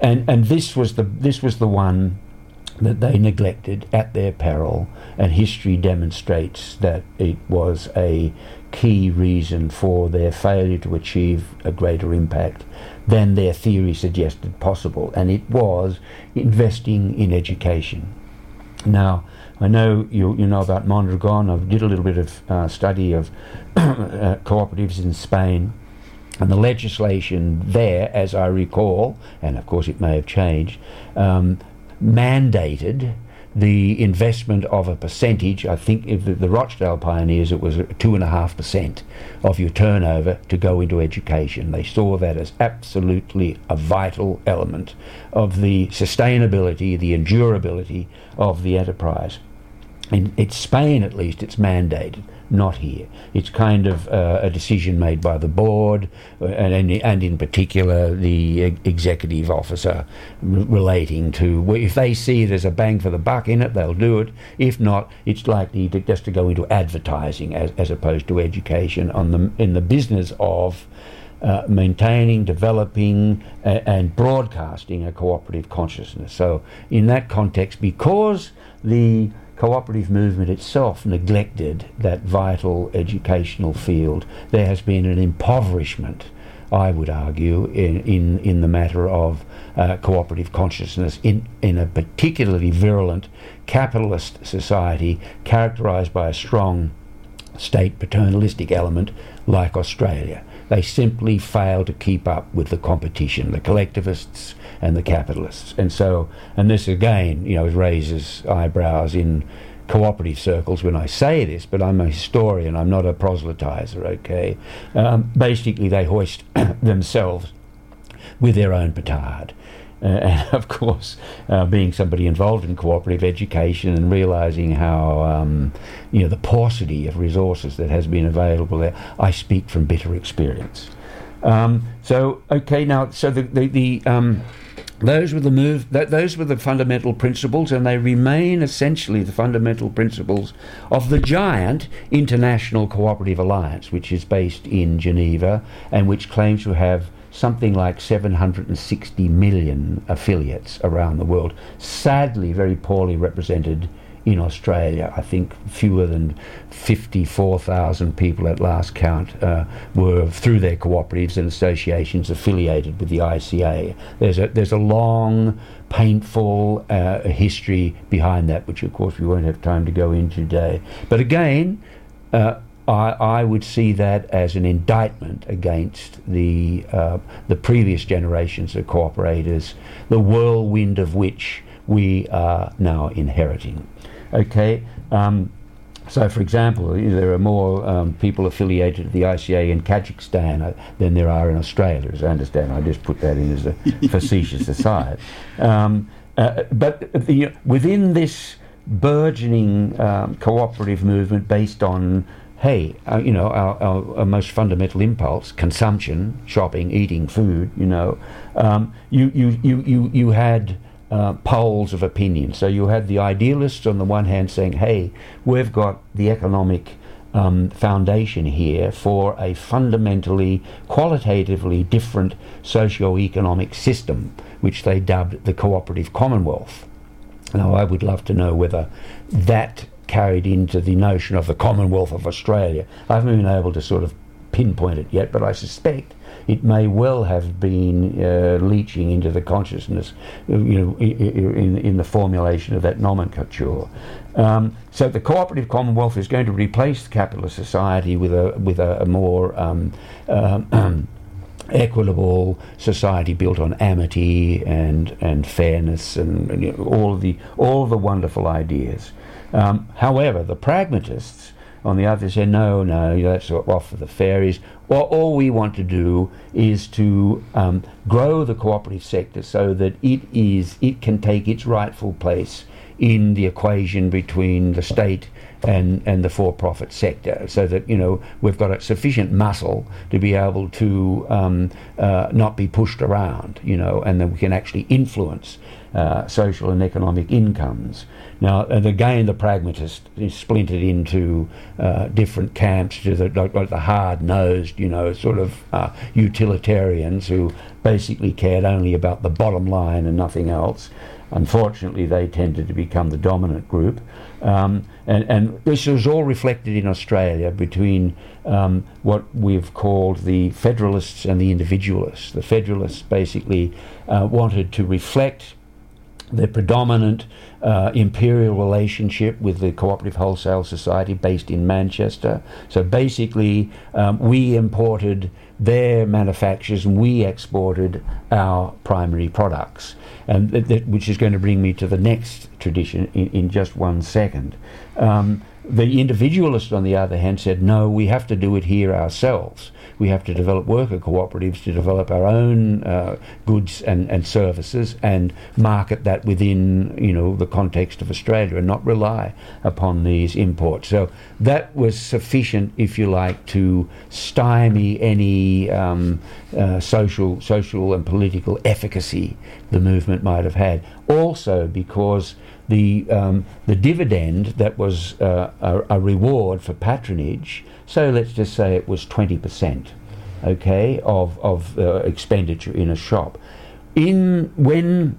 [SPEAKER 2] And and this was the this was the one that they neglected at their peril, and history demonstrates that it was a key reason for their failure to achieve a greater impact than their theory suggested possible, and it was investing in education. Now, I know you, you know about Mondragon. I did a little bit of uh, study of uh, cooperatives in Spain. And the legislation there, as I recall, and of course it may have changed, um, mandated the investment of a percentage. I think the, the Rochdale pioneers, it was two and a half percent of your turnover to go into education. They saw that as absolutely a vital element of the sustainability, the endurability of the enterprise. In, in Spain, at least, it's mandated not here. It's kind of uh, a decision made by the board, uh, and, and in particular the executive officer relating to if they see there's a bang for the buck in it, they'll do it. If not, it's likely to, just to go into advertising as, as opposed to education on the in the business of. Uh, maintaining, developing, uh, and broadcasting a cooperative consciousness. So, in that context, because the cooperative movement itself neglected that vital educational field, there has been an impoverishment, I would argue, in, in, in the matter of uh, cooperative consciousness in, in a particularly virulent capitalist society characterized by a strong state paternalistic element like Australia. They simply fail to keep up with the competition, the collectivists and the capitalists. And so, and this again, you know, raises eyebrows in cooperative circles when I say this, but I'm a historian, I'm not a proselytizer, okay? Um, basically, they hoist themselves with their own petard. Uh, and of course, uh, being somebody involved in cooperative education and realizing how um, you know the paucity of resources that has been available there, I speak from bitter experience. Um, so okay, now so the the, the um, those were the move. Th- those were the fundamental principles, and they remain essentially the fundamental principles of the giant International Cooperative Alliance, which is based in Geneva and which claims to have something like 760 million affiliates around the world. Sadly, very poorly represented in Australia. I think fewer than 54,000 people at last count uh, were, through their cooperatives and associations, affiliated with the ICA. There's a, there's a long, painful uh, history behind that, which of course we won't have time to go into today. But again, uh, I, I, would see that as an indictment against the uh, the previous generations of cooperators, the whirlwind of which we are now inheriting. Okay. Um, so, for example, there are more um, people affiliated to the ICA in Kazakhstan uh, than there are in Australia, as I understand. I just put that in as a facetious aside. Um, uh, but the, within this burgeoning um, cooperative movement based on hey, uh, you know, our, our, our, most fundamental impulse, consumption, shopping, eating food, you know, um, you, you, you, you, you had uh, poles of opinion. So you had the idealists on the one hand saying, hey, we've got the economic um, foundation here for a fundamentally, qualitatively different socio-economic system, which they dubbed the cooperative commonwealth. Now, I would love to know whether that carried into the notion of the Commonwealth of Australia. I haven't been able to sort of pinpoint it yet, but I suspect it may well have been uh, leaching into the consciousness, you know, in, in the formulation of that nomenclature. Um, so the cooperative commonwealth is going to replace capitalist society with a with a, a more um, um, equitable society built on amity and and fairness and, and you know, all the all the wonderful ideas. Um, however, the pragmatists on the other say, no, no, that's off for the fairies. Well, all we want to do is to um, grow the cooperative sector so that it is it can take its rightful place in the equation between the state and, and the for-profit sector, so that you know we've got a sufficient muscle to be able to um, uh, not be pushed around, you know, and then we can actually influence uh, social and economic incomes. Now, and again, the pragmatist is splintered into uh, different camps, to the, like, like the hard-nosed, you know, sort of uh, utilitarians who basically cared only about the bottom line and nothing else. Unfortunately, they tended to become the dominant group. Um, and, and, this was all reflected in Australia between um, what we've called the Federalists and the Individualists. The Federalists basically uh, wanted to reflect the predominant uh, imperial relationship with the Cooperative Wholesale Society based in Manchester. So basically, um, we imported their manufactures and we exported our primary products. And th- th- which is going to bring me to the next tradition in, in just one second. Um, the individualist, on the other hand, said, no, we have to do it here ourselves we have to develop worker cooperatives to develop our own uh, goods and, and services and market that within you know the context of Australia and not rely upon these imports. So that was sufficient, if you like, to stymie any um, uh, social social and political efficacy the movement might have had. Also because the um, the dividend that was uh, a, a, reward for patronage. So let's just say it was twenty percent, okay, of of uh, expenditure in a shop. In when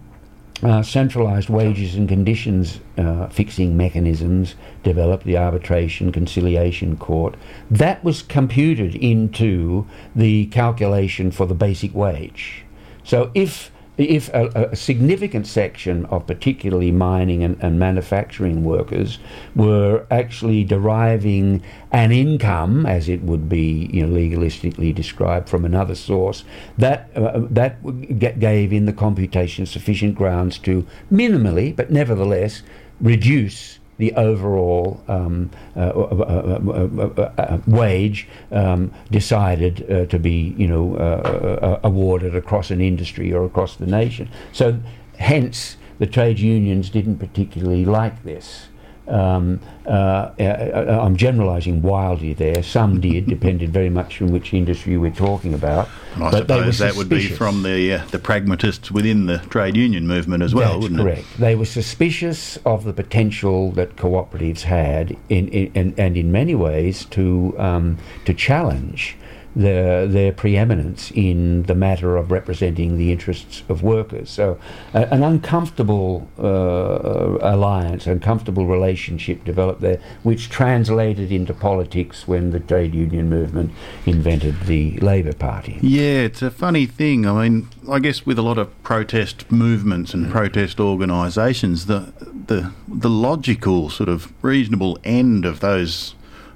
[SPEAKER 2] uh, centralised wages and conditions uh, fixing mechanisms developed, the arbitration conciliation court, that was computed into the calculation for the basic wage. So if if a, a, significant section of particularly mining and, and, manufacturing workers were actually deriving an income, as it would be you know, legalistically described, from another source, that uh, that gave in the computation sufficient grounds to minimally, but nevertheless, reduce the overall um, uh, uh, uh, wage um, decided to be, you know, awarded across an industry or across the nation. So, hence, the trade unions didn't particularly like this. Um, uh, uh, uh, I'm generalising wildly there. Some did, depended very much on which industry we're talking about.
[SPEAKER 1] And I but suppose that would be from the uh, the pragmatists within the trade union movement as well,
[SPEAKER 2] That's
[SPEAKER 1] wouldn't
[SPEAKER 2] correct. it? Correct. They were suspicious of the potential that cooperatives had, in, in, in and in many ways to um, to challenge their, their preeminence in the matter of representing the interests of workers. So, an uncomfortable uh, alliance, uncomfortable relationship developed there, which translated into politics when the trade union movement invented the Labor Party.
[SPEAKER 1] Yeah, it's a funny thing. I mean, I guess with a lot of protest movements and protest organisations, the the the logical sort of reasonable end of those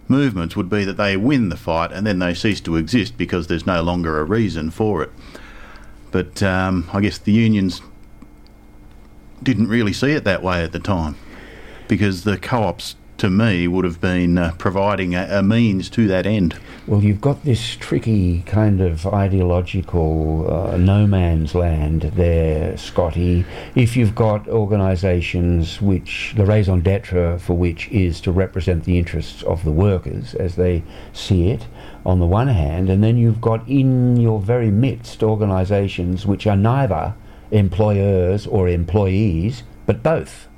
[SPEAKER 1] movements would be that they win the fight and then they cease to exist because there's no longer a reason for it. But um, I guess the unions didn't really see it that way at the time because the co ops to me would have been uh, providing a, a, means to that end.
[SPEAKER 2] Well, you've got this tricky kind of ideological uh, no man's land there, Scotty. If you've got organisations which the raison d'etre for which is to represent the interests of the workers as they see it, on the one hand, and then you've got in your very midst organisations which are neither employers or employees, but both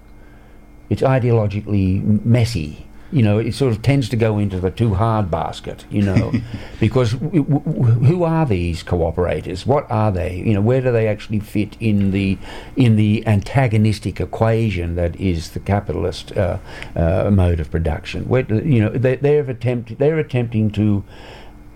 [SPEAKER 2] it's ideologically messy. You know, it sort of tends to go into the too hard basket, you know, because w- w- who are these cooperators? What are they? You know, where do they actually fit in the in the antagonistic equation that is the capitalist uh, uh, mode of production? Where, you know, they, they're attempt they're attempting to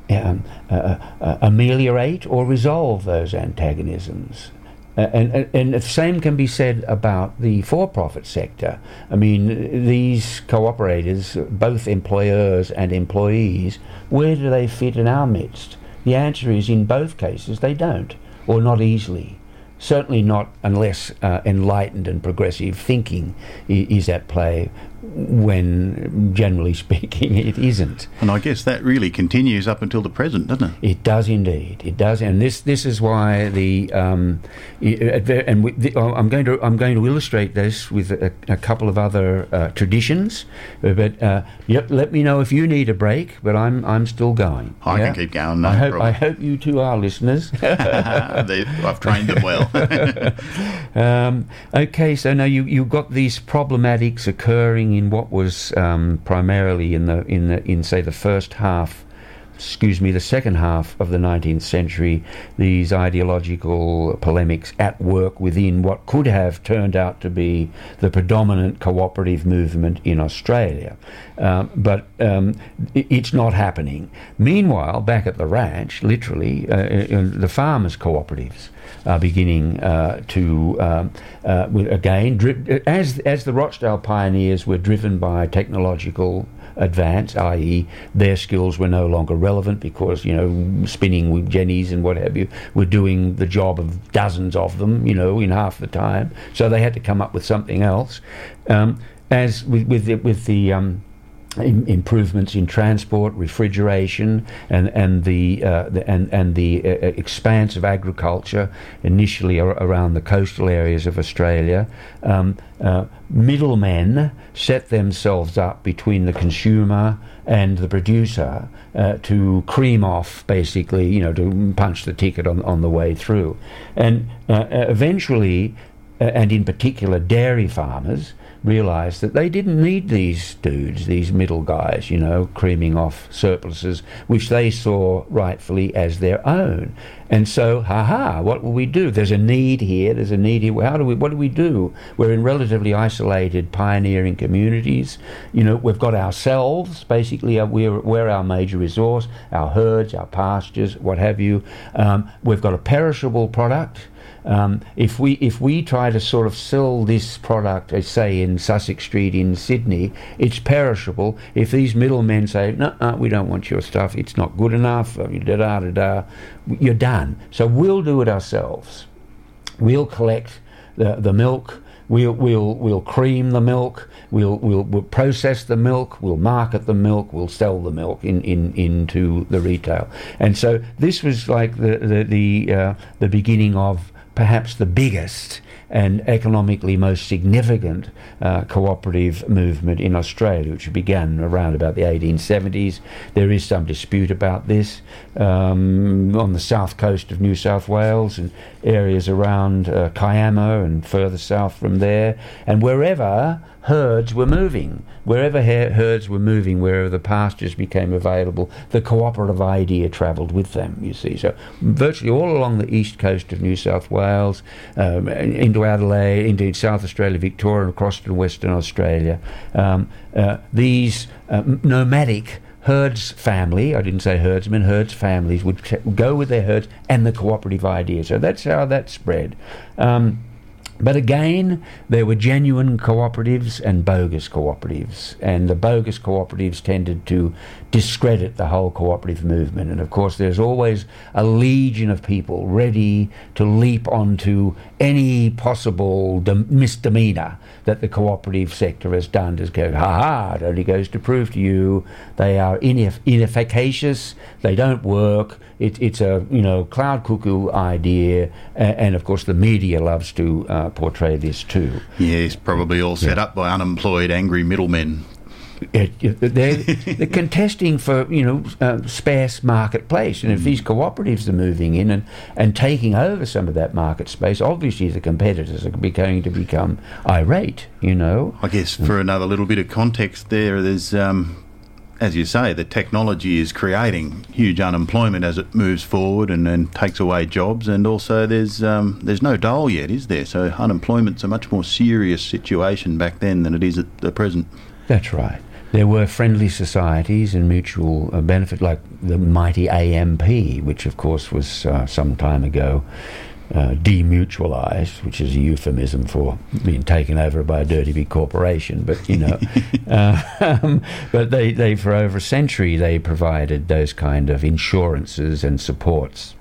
[SPEAKER 2] um, uh, uh ameliorate or resolve those antagonisms. Uh, and, and, the same can be said about the for profit sector. I mean, these cooperators, both employers and employees, where do they fit in our midst? The answer is in both cases they don't, or not easily. Certainly not unless uh, enlightened and progressive thinking is at play, when generally speaking it isn't.
[SPEAKER 1] And I guess that really continues up until the present, doesn't it?
[SPEAKER 2] It does indeed. It does, and this this is why the um, and the, oh, I'm going to I'm going to illustrate this with a, a couple of other uh, traditions. But uh, yep, let me know if you need a break. But I'm I'm still going.
[SPEAKER 1] I yeah? can keep going. No
[SPEAKER 2] I hope
[SPEAKER 1] problem. I
[SPEAKER 2] hope you two are listeners.
[SPEAKER 1] I've trained them well.
[SPEAKER 2] um, okay, so now you you've got these problematics occurring in what was um, primarily in the in the in say the first half excuse me, the second half of the 19th century, these ideological polemics at work within what could have turned out to be the predominant cooperative movement in Australia. Um, but um, it's not happening. Meanwhile, back at the ranch, literally, uh, uh the farmers' cooperatives are beginning uh, to um, uh, again as as the Rochdale pioneers were driven by technological advance, i.e., their skills were no longer relevant because you know spinning with jennies and what have you were doing the job of dozens of them, you know, in half the time. So they had to come up with something else. Um, as with with the, with the um, improvements in transport, refrigeration, and and the, uh, the and and the uh, uh, expanse of agriculture initially ar- around the coastal areas of Australia. Um, uh, middlemen set themselves up between the consumer and the producer uh, to cream off, basically, you know, to punch the ticket on on the way through, and uh, eventually, and in particular, dairy farmers realised that they didn't need these dudes, these middle guys, you know, creaming off surpluses, which they saw rightfully as their own. And so, ha what will we do? There's a need here, there's a need here. How do we, what do we do? We're in relatively isolated pioneering communities. You know, we've got ourselves, basically, uh, we're, we're our major resource, our herds, our pastures, what have you. Um, we've got a perishable product um, if we if we try to sort of sell this product, uh, say in Sussex Street in Sydney, it's perishable. If these middlemen say, "No, no, we don't want your stuff. It's not good enough," uh, da da da da, you're done. So we'll do it ourselves. We'll collect the the milk We'll, we'll, we'll cream the milk, we'll, we'll, we'll process the milk, we'll market the milk, we'll sell the milk in, in, into the retail. And so this was like the, the, the, uh, the beginning of perhaps the biggest and economically most significant uh, cooperative movement in Australia, which began around about the 1870s. There is some dispute about this um, on the south coast of New South Wales and areas around uh, Kiama and further south from there, and wherever herds were moving. Wherever herds were moving, wherever the pastures became available, the cooperative idea travelled with them, you see. So, virtually all along the east coast of New South Wales, um, into Adelaide, into South Australia, Victoria, across to Western Australia, um, uh, these uh, nomadic herds family, I didn't say herdsmen, herds families would go with their herds and the cooperative idea. So that's how that spread. Um, but again, there were genuine cooperatives and bogus cooperatives, and the bogus cooperatives tended to discredit the whole cooperative movement. And of course, there's always a legion of people ready to leap onto any possible misdemeanor that the cooperative sector has done. Just go, ha ha, it only goes to prove to you they are ineff- inefficacious, they don't work, it, it's a you know cloud cuckoo idea, and, and of course the media loves to uh, portray this too.
[SPEAKER 1] Yes, probably all set yeah. up by unemployed, angry middlemen.
[SPEAKER 2] It, it, they're, they're, contesting for you know uh, sparse marketplace, and if mm. these cooperatives are moving in and, and taking over some of that market space, obviously the competitors are going to become irate. You know.
[SPEAKER 1] I guess for another little bit of context, there, there's um, as you say, the technology is creating huge unemployment as it moves forward and, and takes away jobs, and also there's um, there's no dole yet, is there? So unemployment's a much more serious situation back then than it is at the present.
[SPEAKER 2] That's right. There were friendly societies and mutual uh, benefit, like the mighty AMP, which of course was uh, some time ago uh, demutualized, which is a euphemism for being taken over by a dirty big corporation. But you know, uh, um, but they, they for over a century they provided those kind of insurances and supports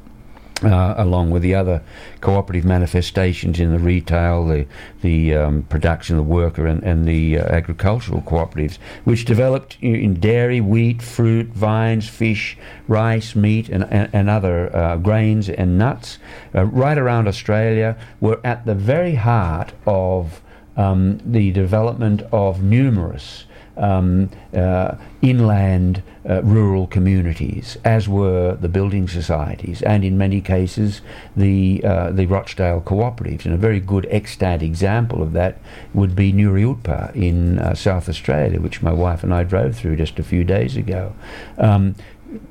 [SPEAKER 2] uh, along with the other cooperative manifestations in the retail, the the um, production, of the worker, and, and the uh, agricultural cooperatives, which developed in dairy, wheat, fruit, vines, fish, rice, meat, and, and, and other uh, grains and nuts, uh, right around Australia, were at the very heart of um, the development of numerous um, uh, inland uh, rural communities, as were the building societies, and in many cases the uh, the Rochdale cooperatives. And a very good extant example of that would be Nuriootpa in uh, South Australia, which my wife and I drove through just a few days ago. Um,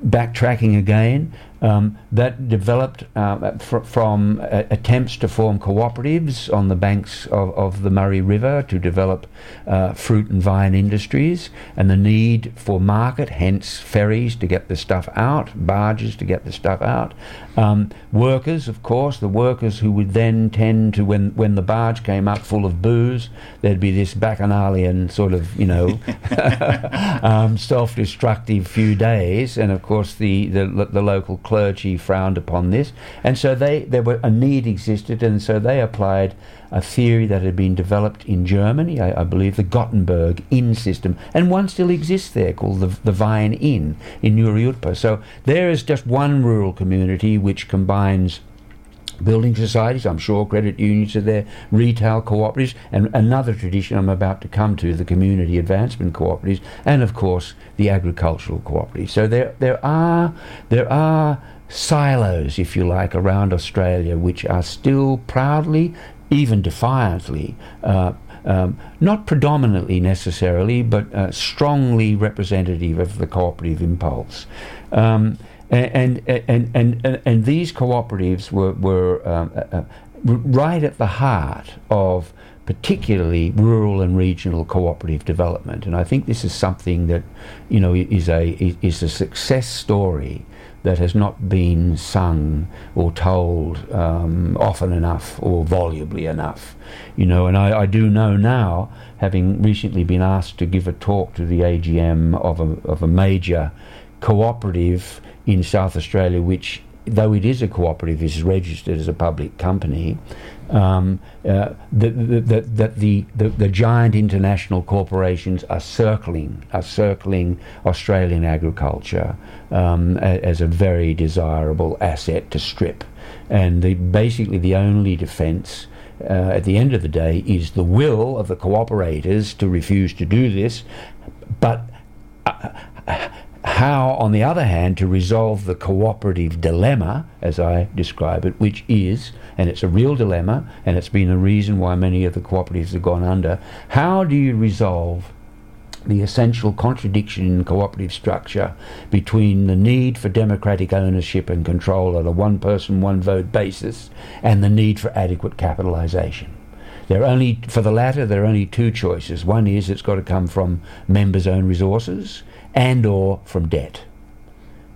[SPEAKER 2] backtracking again, um, that developed uh, fr- from uh, attempts to form cooperatives on the banks of, of the Murray River to develop uh, fruit and vine industries, and the need for market, hence ferries to get the stuff out, barges to get the stuff out. Um, workers, of course, the workers who would then tend to, when, when the barge came up full of booze, there'd be this bacchanalian sort of, you know, um, self destructive few days, and of course, the, the, the local clergy frowned upon this, and so they there were a need existed, and so they applied a theory that had been developed in Germany, I, I believe, the Gothenburg Inn system, and one still exists there called the the Vine Inn in Nuriootpa. So there is just one rural community which combines building societies, I'm sure credit unions are there, retail cooperatives, and another tradition I'm about to come to, the community advancement cooperatives, and of course the agricultural cooperatives. So there, there are, there are silos, if you like, around Australia which are still proudly, even defiantly, uh, um, not predominantly necessarily, but uh, strongly representative of the cooperative impulse. Um, and, and, and, and, and these cooperatives were, were um, uh, uh right at the heart of particularly rural and regional cooperative development. And I think this is something that, you know, is a, is a success story that has not been sung or told um, often enough or volubly enough. You know, and I, I, do know now, having recently been asked to give a talk to the AGM of a, of a major cooperative in South Australia, which though it is a cooperative, is registered as a public company, um, uh, that, the, the, the, giant international corporations are circling, are circling Australian agriculture um, as a very desirable asset to strip. And the, basically, the only defence uh, at the end of the day is the will of the cooperators to refuse to do this, but how, on the other hand, to resolve the cooperative dilemma, as I describe it, which is, and it's a real dilemma, and it's been the reason why many of the cooperatives have gone under, how do you resolve the essential contradiction in cooperative structure between the need for democratic ownership and control on a one person, one vote basis and the need for adequate capitalisation? There are only for the latter there are only two choices. One is it's got to come from members' own resources, and or from debt.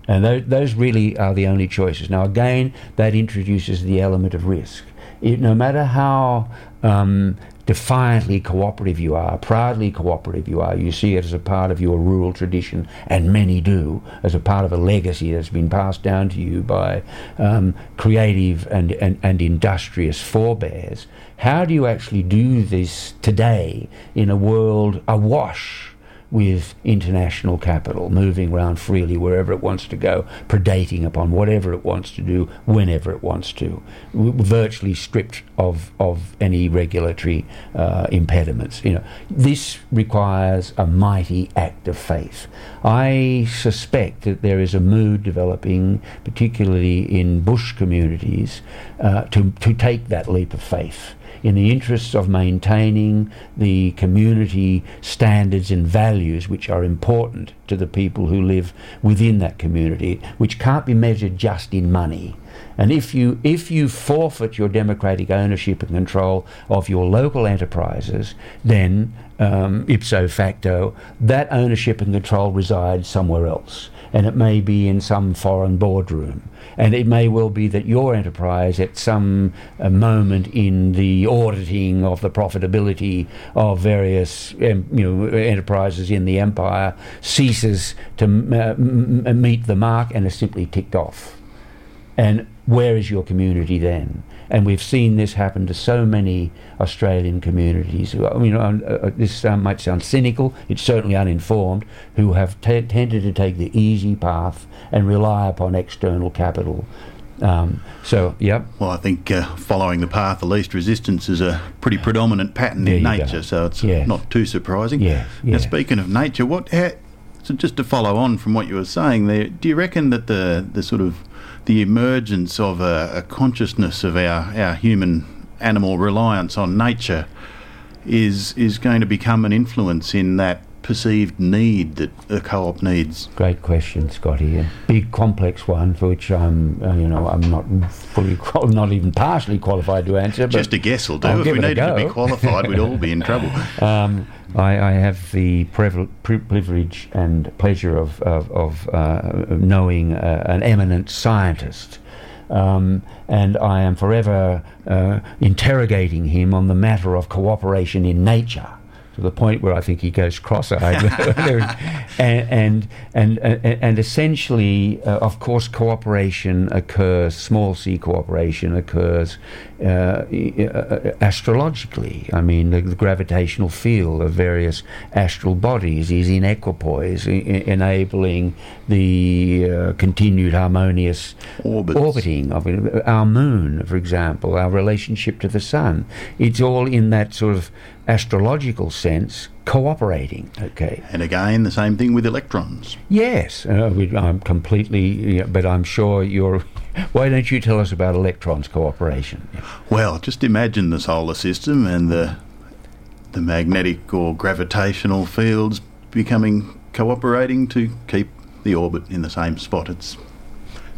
[SPEAKER 2] And those, those really are the only choices. Now, again, that introduces the element of risk. It, no matter how um, defiantly cooperative you are, proudly cooperative you are, you see it as a part of your rural tradition, and many do, as a part of a legacy that's been passed down to you by um, creative and, and, and industrious forebears. How do you actually do this today in a world awash with international capital moving around freely wherever it wants to go, predating upon whatever it wants to do, whenever it wants to, virtually stripped of, of any regulatory uh, impediments. You know, this requires a mighty act of faith. I suspect that there is a mood developing, particularly in bush communities, uh, to, to take that leap of faith in the interests of maintaining the community standards and values which are important to the people who live within that community, which can't be measured just in money. And if you if you forfeit your democratic ownership and control of your local enterprises, then um, ipso facto, that ownership and control resides somewhere else, and it may be in some foreign boardroom. And it may well be that your enterprise, at some uh, moment in the auditing of the profitability of various um, you know, enterprises in the empire, ceases to uh, m- meet the mark and is simply ticked off. And where is your community then? And we've seen this happen to so many Australian communities. I mean, uh, uh, this might sound cynical, it's certainly uninformed, who have t- tended to take the easy path and rely upon external capital. Um, so, yep.
[SPEAKER 1] Well, I think uh, following the path of least resistance is a pretty predominant pattern there in nature, go. so it's yes. not too surprising.
[SPEAKER 2] Yeah, yeah.
[SPEAKER 1] Now, speaking of nature, what? How, so, just to follow on from what you were saying there, do you reckon that the the sort of the emergence of a, a consciousness of our, our human animal reliance on nature is is going to become an influence in that perceived need that a co-op needs?
[SPEAKER 2] Great question, Scotty. A big, complex one for which I'm, uh, you know, I'm not fully, qual- not even partially qualified to answer.
[SPEAKER 1] Just a guess will do. I'll if we needed to be qualified, we'd all be in trouble.
[SPEAKER 2] Um, I, I, have the privilege and pleasure of, of, of uh, knowing uh, an eminent scientist. Um, and I am forever uh, interrogating him on the matter of cooperation in nature to the point where I think he goes cross-eyed. and, and, and, and, essentially, uh, of course, cooperation occurs, small c cooperation occurs uh, uh, astrologically. I mean, the, the, gravitational field of various astral bodies is in equipoise, I- enabling the uh, continued harmonious
[SPEAKER 1] Orbits.
[SPEAKER 2] orbiting of it. Our moon, for example, our relationship to the sun. It's all in that sort of astrological sense cooperating. Okay.
[SPEAKER 1] And again, the same thing with electrons.
[SPEAKER 2] Yes, uh, we, I'm completely. But I'm sure you're. Why don't you tell us about electrons cooperation?
[SPEAKER 1] Well, just imagine the solar system and the the magnetic or gravitational fields becoming cooperating to keep the orbit in the same spot. It's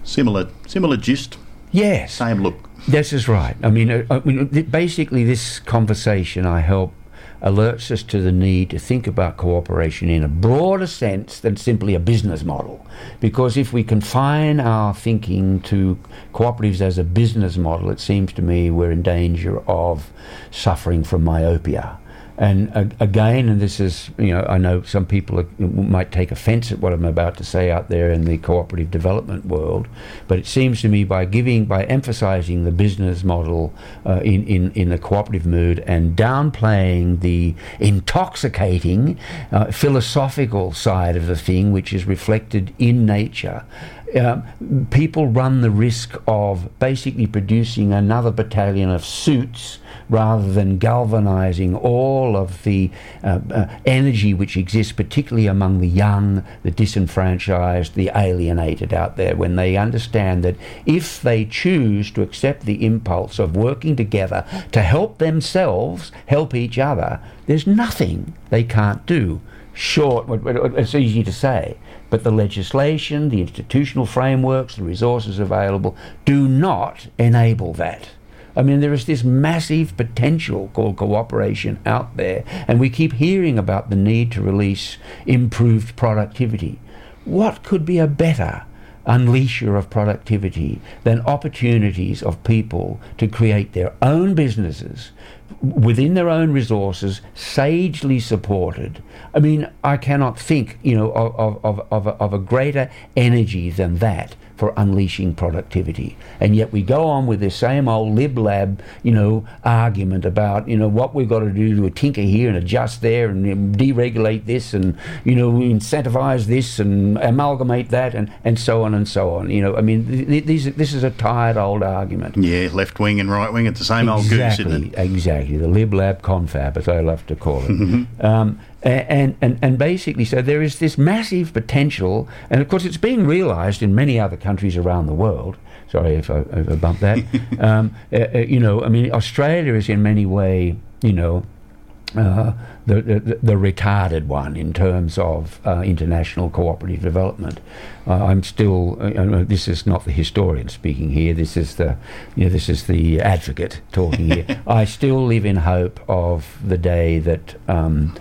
[SPEAKER 1] similar similar gist.
[SPEAKER 2] Yes.
[SPEAKER 1] Same look.
[SPEAKER 2] This is right. I mean, uh, I mean, basically, this conversation I help alerts us to the need to think about cooperation in a broader sense than simply a business model. Because if we confine our thinking to cooperatives as a business model, it seems to me we're in danger of suffering from myopia. And uh, again, and this is, you know, I know some people are, might take offence at what I'm about to say out there in the cooperative development world, but it seems to me by giving, by emphasising the business model uh, in, in, in the cooperative mood and downplaying the intoxicating uh, philosophical side of the thing, which is reflected in nature, uh, people run the risk of basically producing another battalion of suits rather than galvanizing all of the uh, uh, energy which exists, particularly among the young, the disenfranchised, the alienated out there, when they understand that if they choose to accept the impulse of working together to help themselves help each other, there's nothing they can't do. Short, it's easy to say, but the legislation, the institutional frameworks, the resources available do not enable that. I mean, there is this massive potential called cooperation out there, and we keep hearing about the need to release improved productivity. What could be a better unleasher of productivity than opportunities of people to create their own businesses within their own resources, sagely supported. I mean, I cannot think, you know, of, of, of, of, a, greater energy than that for unleashing productivity. And yet we go on with this same old lib lab, you know, argument about, you know, what we've got to do to tinker here and adjust there and deregulate this and, you know, incentivize this and amalgamate that and, and so on and so on. You know, I mean, th- these, this is a tired old argument.
[SPEAKER 1] Yeah, left wing and right wing, it's the same
[SPEAKER 2] exactly,
[SPEAKER 1] old goose, isn't
[SPEAKER 2] it? Exactly, the lib lab confab, as I love to call it. um, and, and, and basically, so there is this massive potential, and of course, it's being realized in many other countries around the world. Sorry if I, if I bumped that. um, uh, uh, you know, I mean, Australia is in many ways, you know, uh, the, the, the, retarded one in terms of uh, international cooperative development. Uh, I'm still. Uh, this is not the historian speaking here. This is the, you know, this is the advocate talking here. I still live in hope of the day that um,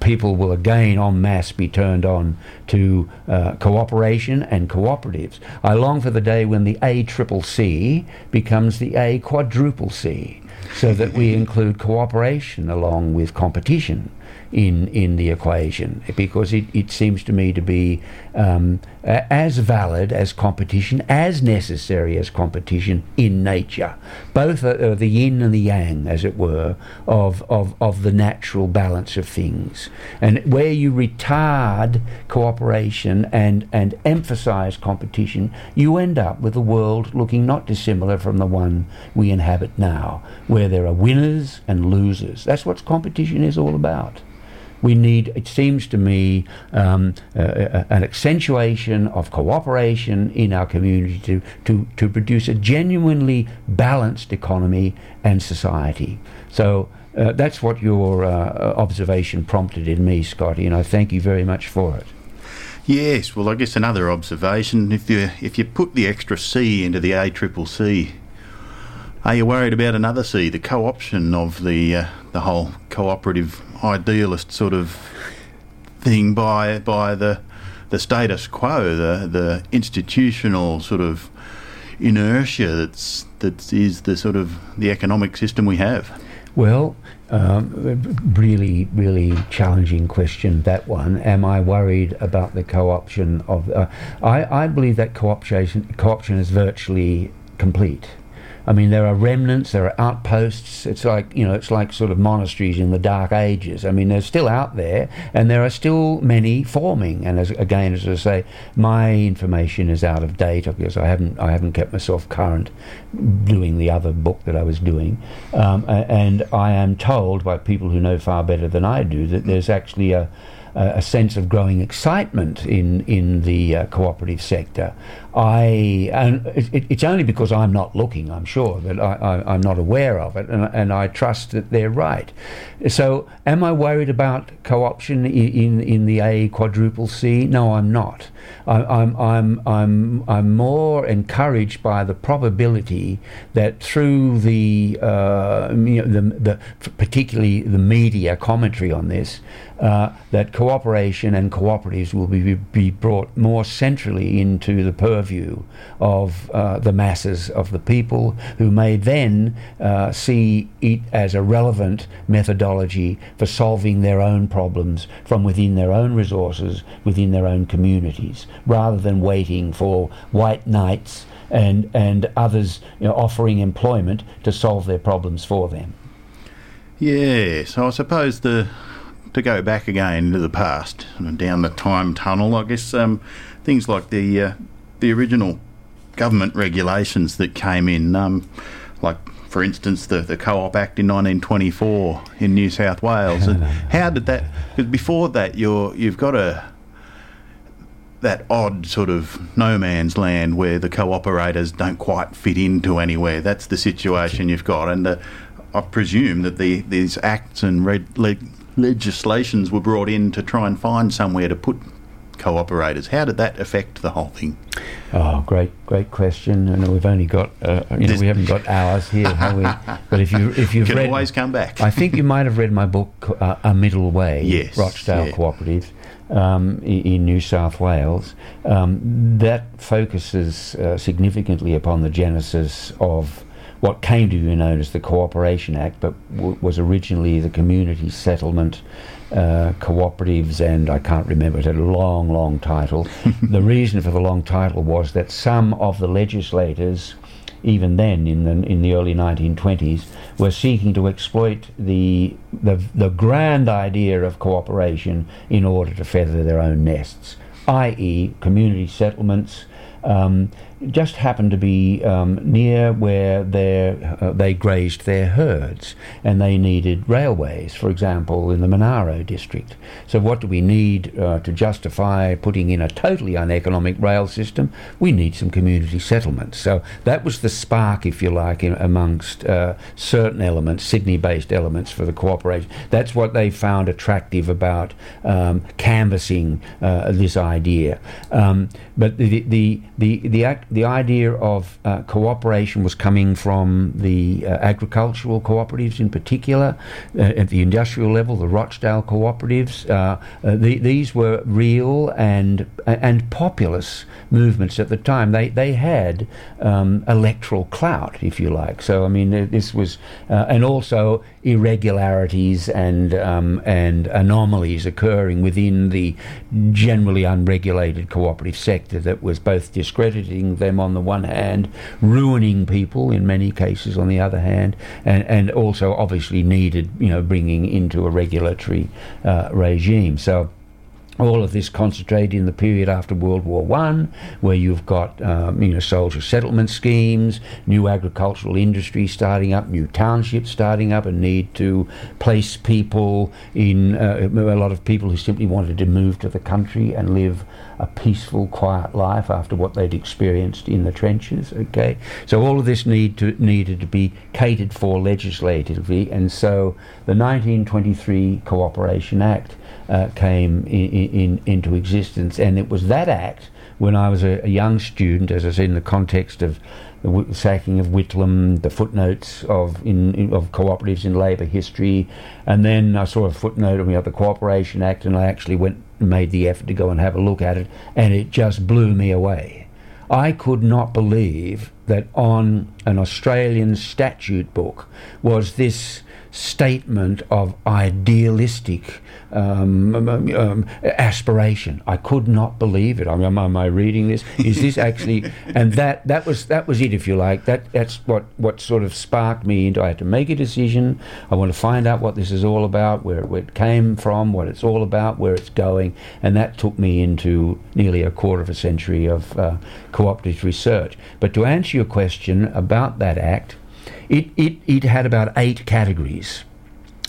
[SPEAKER 2] people will again en masse be turned on to uh, cooperation and cooperatives. I long for the day when the A triple C becomes the A quadruple C so that we include cooperation along with competition in in the equation because it, it seems to me to be um, Uh, as valid as competition, as necessary as competition in nature. Both are, are, the yin and the yang, as it were, of, of, of the natural balance of things. And where you retard cooperation and, and emphasize competition, you end up with a world looking not dissimilar from the one we inhabit now, where there are winners and losers. That's what competition is all about we need, it seems to me, um, uh, uh, an accentuation of cooperation in our community to, to, to produce a genuinely balanced economy and society. So uh, that's what your uh, observation prompted in me, Scotty, and I thank you very much for it.
[SPEAKER 1] Yes, well, I guess another observation: if you if you put the extra C into the A triple C, are you worried about another C, the co-option of the uh, the whole cooperative idealist sort of thing by by the the status quo, the the institutional sort of inertia that's that is the sort of the economic system we have.
[SPEAKER 2] Well, um, really, really challenging question. That one. Am I worried about the co-option of? Uh, I I believe that co-option co-option is virtually complete. I mean, there are remnants, there are outposts. It's like you know, it's like sort of monasteries in the Dark Ages. I mean, they're still out there, and there are still many forming. And as, again, as I say, my information is out of date because I haven't I haven't kept myself current doing the other book that I was doing. Um, and I am told by people who know far better than I do that there's actually a a sense of growing excitement in in the uh, cooperative sector. I and it, it's only because I'm not looking. I'm sure that I, am not aware of it, and, and, I trust that they're right. So, am I worried about co-option in, in, in the A quadruple C? No, I'm not. I, I'm I'm I'm I'm more encouraged by the probability that through the, uh, you know, the, the particularly the media commentary on this, uh, that cooperation and cooperatives will be, be brought more centrally into the purview of uh, the masses of the people who may then uh, see it as a relevant methodology for solving their own problems from within their own resources, within their own communities, rather than waiting for white knights and, and others you know, offering employment to solve their problems for them.
[SPEAKER 1] Yeah, so I suppose the to go back again into the past and down the time tunnel, I guess um, things like the uh, the original government regulations that came in, um, like for instance the the Co-op Act in 1924 in New South Wales. and how did that? Because before that, you're you've got a that odd sort of no man's land where the cooperators don't quite fit into anywhere. That's the situation you've got, and the, I presume that the these acts and red, le- legislations were brought in to try and find somewhere to put cooperators. How did that affect the whole thing?
[SPEAKER 2] Oh, great, great question. And we've only got, uh, you know, we haven't got hours here, have we? But if you if you've
[SPEAKER 1] Can
[SPEAKER 2] read,
[SPEAKER 1] always come back.
[SPEAKER 2] I think you might have read my book, uh, A Middle Way,
[SPEAKER 1] Yes,
[SPEAKER 2] Rochdale
[SPEAKER 1] yeah.
[SPEAKER 2] Cooperative. Um, in New South Wales, um, that focuses uh, significantly upon the genesis of what came to be known as the Cooperation Act, but w- was originally the Community Settlement uh, Cooperatives, and I can't remember, it had a long, long title. the reason for the long title was that some of the legislators, even then in the, in the early 1920s, were seeking to exploit the, the, the grand idea of cooperation in order to feather their own nests, i.e., community settlements. Um, just happened to be um, near where uh, they grazed their herds and they needed railways, for example, in the Monaro district. So, what do we need uh, to justify putting in a totally uneconomic rail system? We need some community settlements. So, that was the spark, if you like, in, amongst uh, certain elements, Sydney based elements for the cooperation. That's what they found attractive about um, canvassing uh, this idea. Um, but the, the, the, the, act, the idea of uh, cooperation was coming from the uh, agricultural cooperatives in particular, uh, at the industrial level, the Rochdale cooperatives. Uh, uh, the, these were real and and populous movements at the time. They they had um, electoral clout, if you like. So I mean, this was uh, and also irregularities and um, and anomalies occurring within the generally unregulated cooperative sector that was both discrediting them on the one hand, ruining people in many cases on the other hand, and, and also obviously needed you know bringing into a regulatory uh, regime. So all of this concentrated in the period after World War One, where you've got um, you know soldier settlement schemes, new agricultural industry starting up, new townships starting up, and need to place people in uh, a lot of people who simply wanted to move to the country and live a peaceful, quiet life after what they'd experienced in the trenches. Okay, so all of this need to needed to be catered for legislatively, and so the 1923 Cooperation Act uh, came in, into existence, and it was that act when I was a, a young student, as I said, in the context of the sacking of Whitlam, the footnotes of in, in of cooperatives in labour history, and then I saw a footnote of the Cooperation Act, and I actually went and made the effort to go and have a look at it, and it just blew me away. I could not believe that on an Australian statute book was this statement of idealistic um, um, aspiration. I could not believe it. I mean, am, am I reading this? Is this actually? and that that was that was it, if you like. That that's what what sort of sparked me into. I had to make a decision. I want to find out what this is all about, where, where it came from, what it's all about, where it's going, and that took me into nearly a quarter of a century of uh, cooperative research. But to answer your question about that act, it, it, it had about eight categories.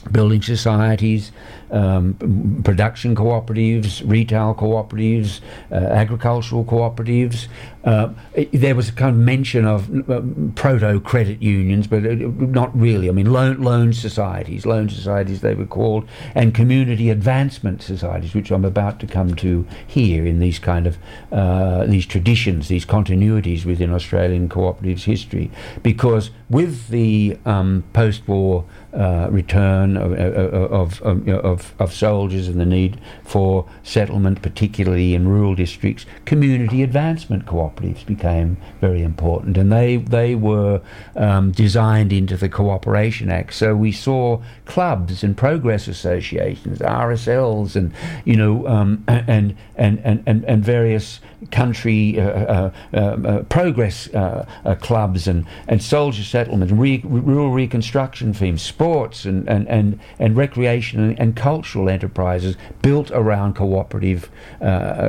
[SPEAKER 2] Building societies, um, production cooperatives, retail cooperatives, uh, agricultural cooperatives. Uh, it- there was a kind of mention of uh, proto credit unions, but uh, not really. I mean, loan, loan societies, loan societies they were called, and community advancement societies, which I'm about to come to here in these kind of uh, these traditions, these continuities within Australian cooperatives history, because with the um, post-war uh, return of, of, of, of, of, of soldiers and the need for settlement, particularly in rural districts, community advancement cooperatives became very important, and they they were um, designed into the Cooperation Act. So we saw clubs and progress associations, RSLs, and you know, um, and, and, and and and various country uh, uh, uh, progress uh, uh, clubs and and soldier settlements, re- rural reconstruction themes, sports and and and, and recreation and, and cultural enterprises built around cooperative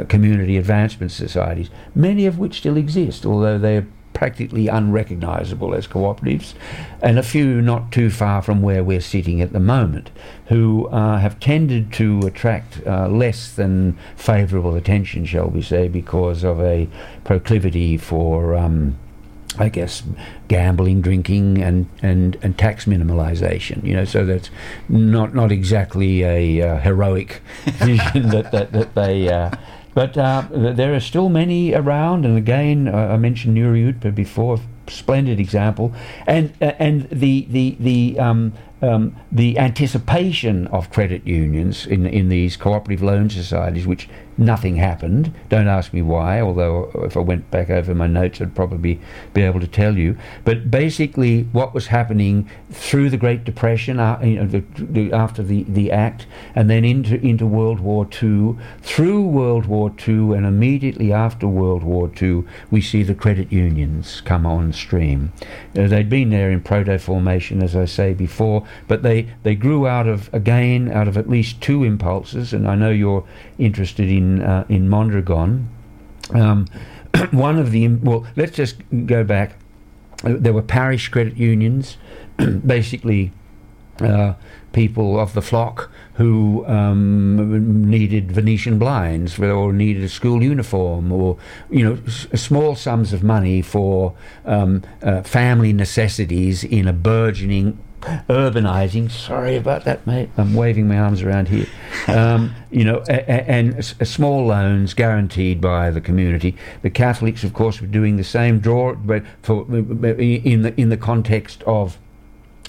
[SPEAKER 2] community advancement societies, many of which still exist, although they're practically unrecognisable as cooperatives, and a few not too far from where we're sitting at the moment, who uh, have tended to attract uh, less than favourable attention, shall we say, because of a proclivity for. Um, I guess gambling, drinking, and, and, and tax minimalisation. You know, so that's not not exactly a uh, heroic vision that, that, that they uh, but uh, there are still many around, and again, I mentioned Nuriootpa before, splendid example, and uh, and the the the um, um, the anticipation of credit unions in in these cooperative loan societies, which nothing happened. Don't ask me why, although if I went back over my notes, I'd probably be able to tell you. But basically, what was happening through the Great Depression, uh, you know, the, the, after the, the Act, and then into, into World War II, through World War II, and immediately after World War II, we see the credit unions come on stream. Uh, they'd been there in proto formation, as I say before, but they, they grew out of, again, out of at least two impulses, and I know you're interested in uh, in Mondragon. Um, one of the well, let's just go back. Uh, there were parish credit unions, basically uh, people of the flock who um, needed Venetian blinds or needed a school uniform or you know s- small sums of money for um, uh, family necessities in a burgeoning urbanizing. Sorry about that, mate. I'm waving my arms around here. Um, you know, a, a, and a small loans guaranteed by the community. The Catholics, of course, were doing the same. Draw, but for in the in the context of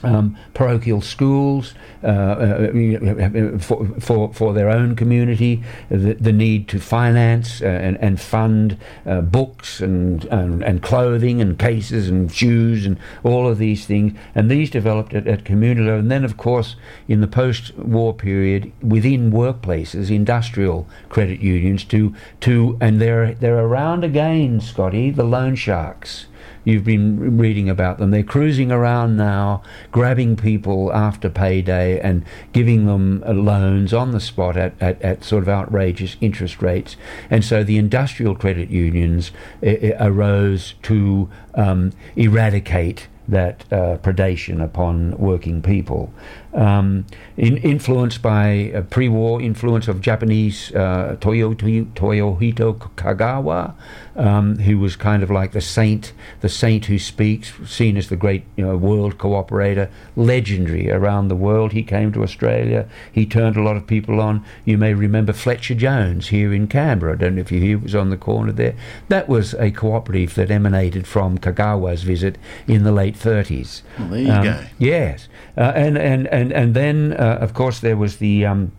[SPEAKER 2] um, parochial schools uh, uh, for, for, for their own community, the, the need to finance uh, and, and fund uh, books and, and, and clothing and cases and shoes and all of these things. And these developed at, at community level. And then, of course, in the post war period, within workplaces, industrial credit unions to, to and they're, they're around again, Scotty, the loan sharks. You've been reading about them. They're cruising around now, grabbing people after payday and giving them uh, loans on the spot at, at, at sort of outrageous interest rates. And so the industrial credit unions uh, arose to um, eradicate that uh, predation upon working people. Um, in, influenced by uh, pre-war influence of Japanese uh, Toyohiko Kagawa, um, who was kind of like the saint, the saint who speaks, seen as the great you know, world cooperator, legendary around the world. He came to Australia. He turned a lot of people on. You may remember Fletcher Jones here in Canberra. I don't know if you hear, was on the corner there. That was a cooperative that emanated from Kagawa's visit in the late 30s.
[SPEAKER 1] Well, there you um, go.
[SPEAKER 2] Yes, uh, and and and and then uh, of course there was the. Um,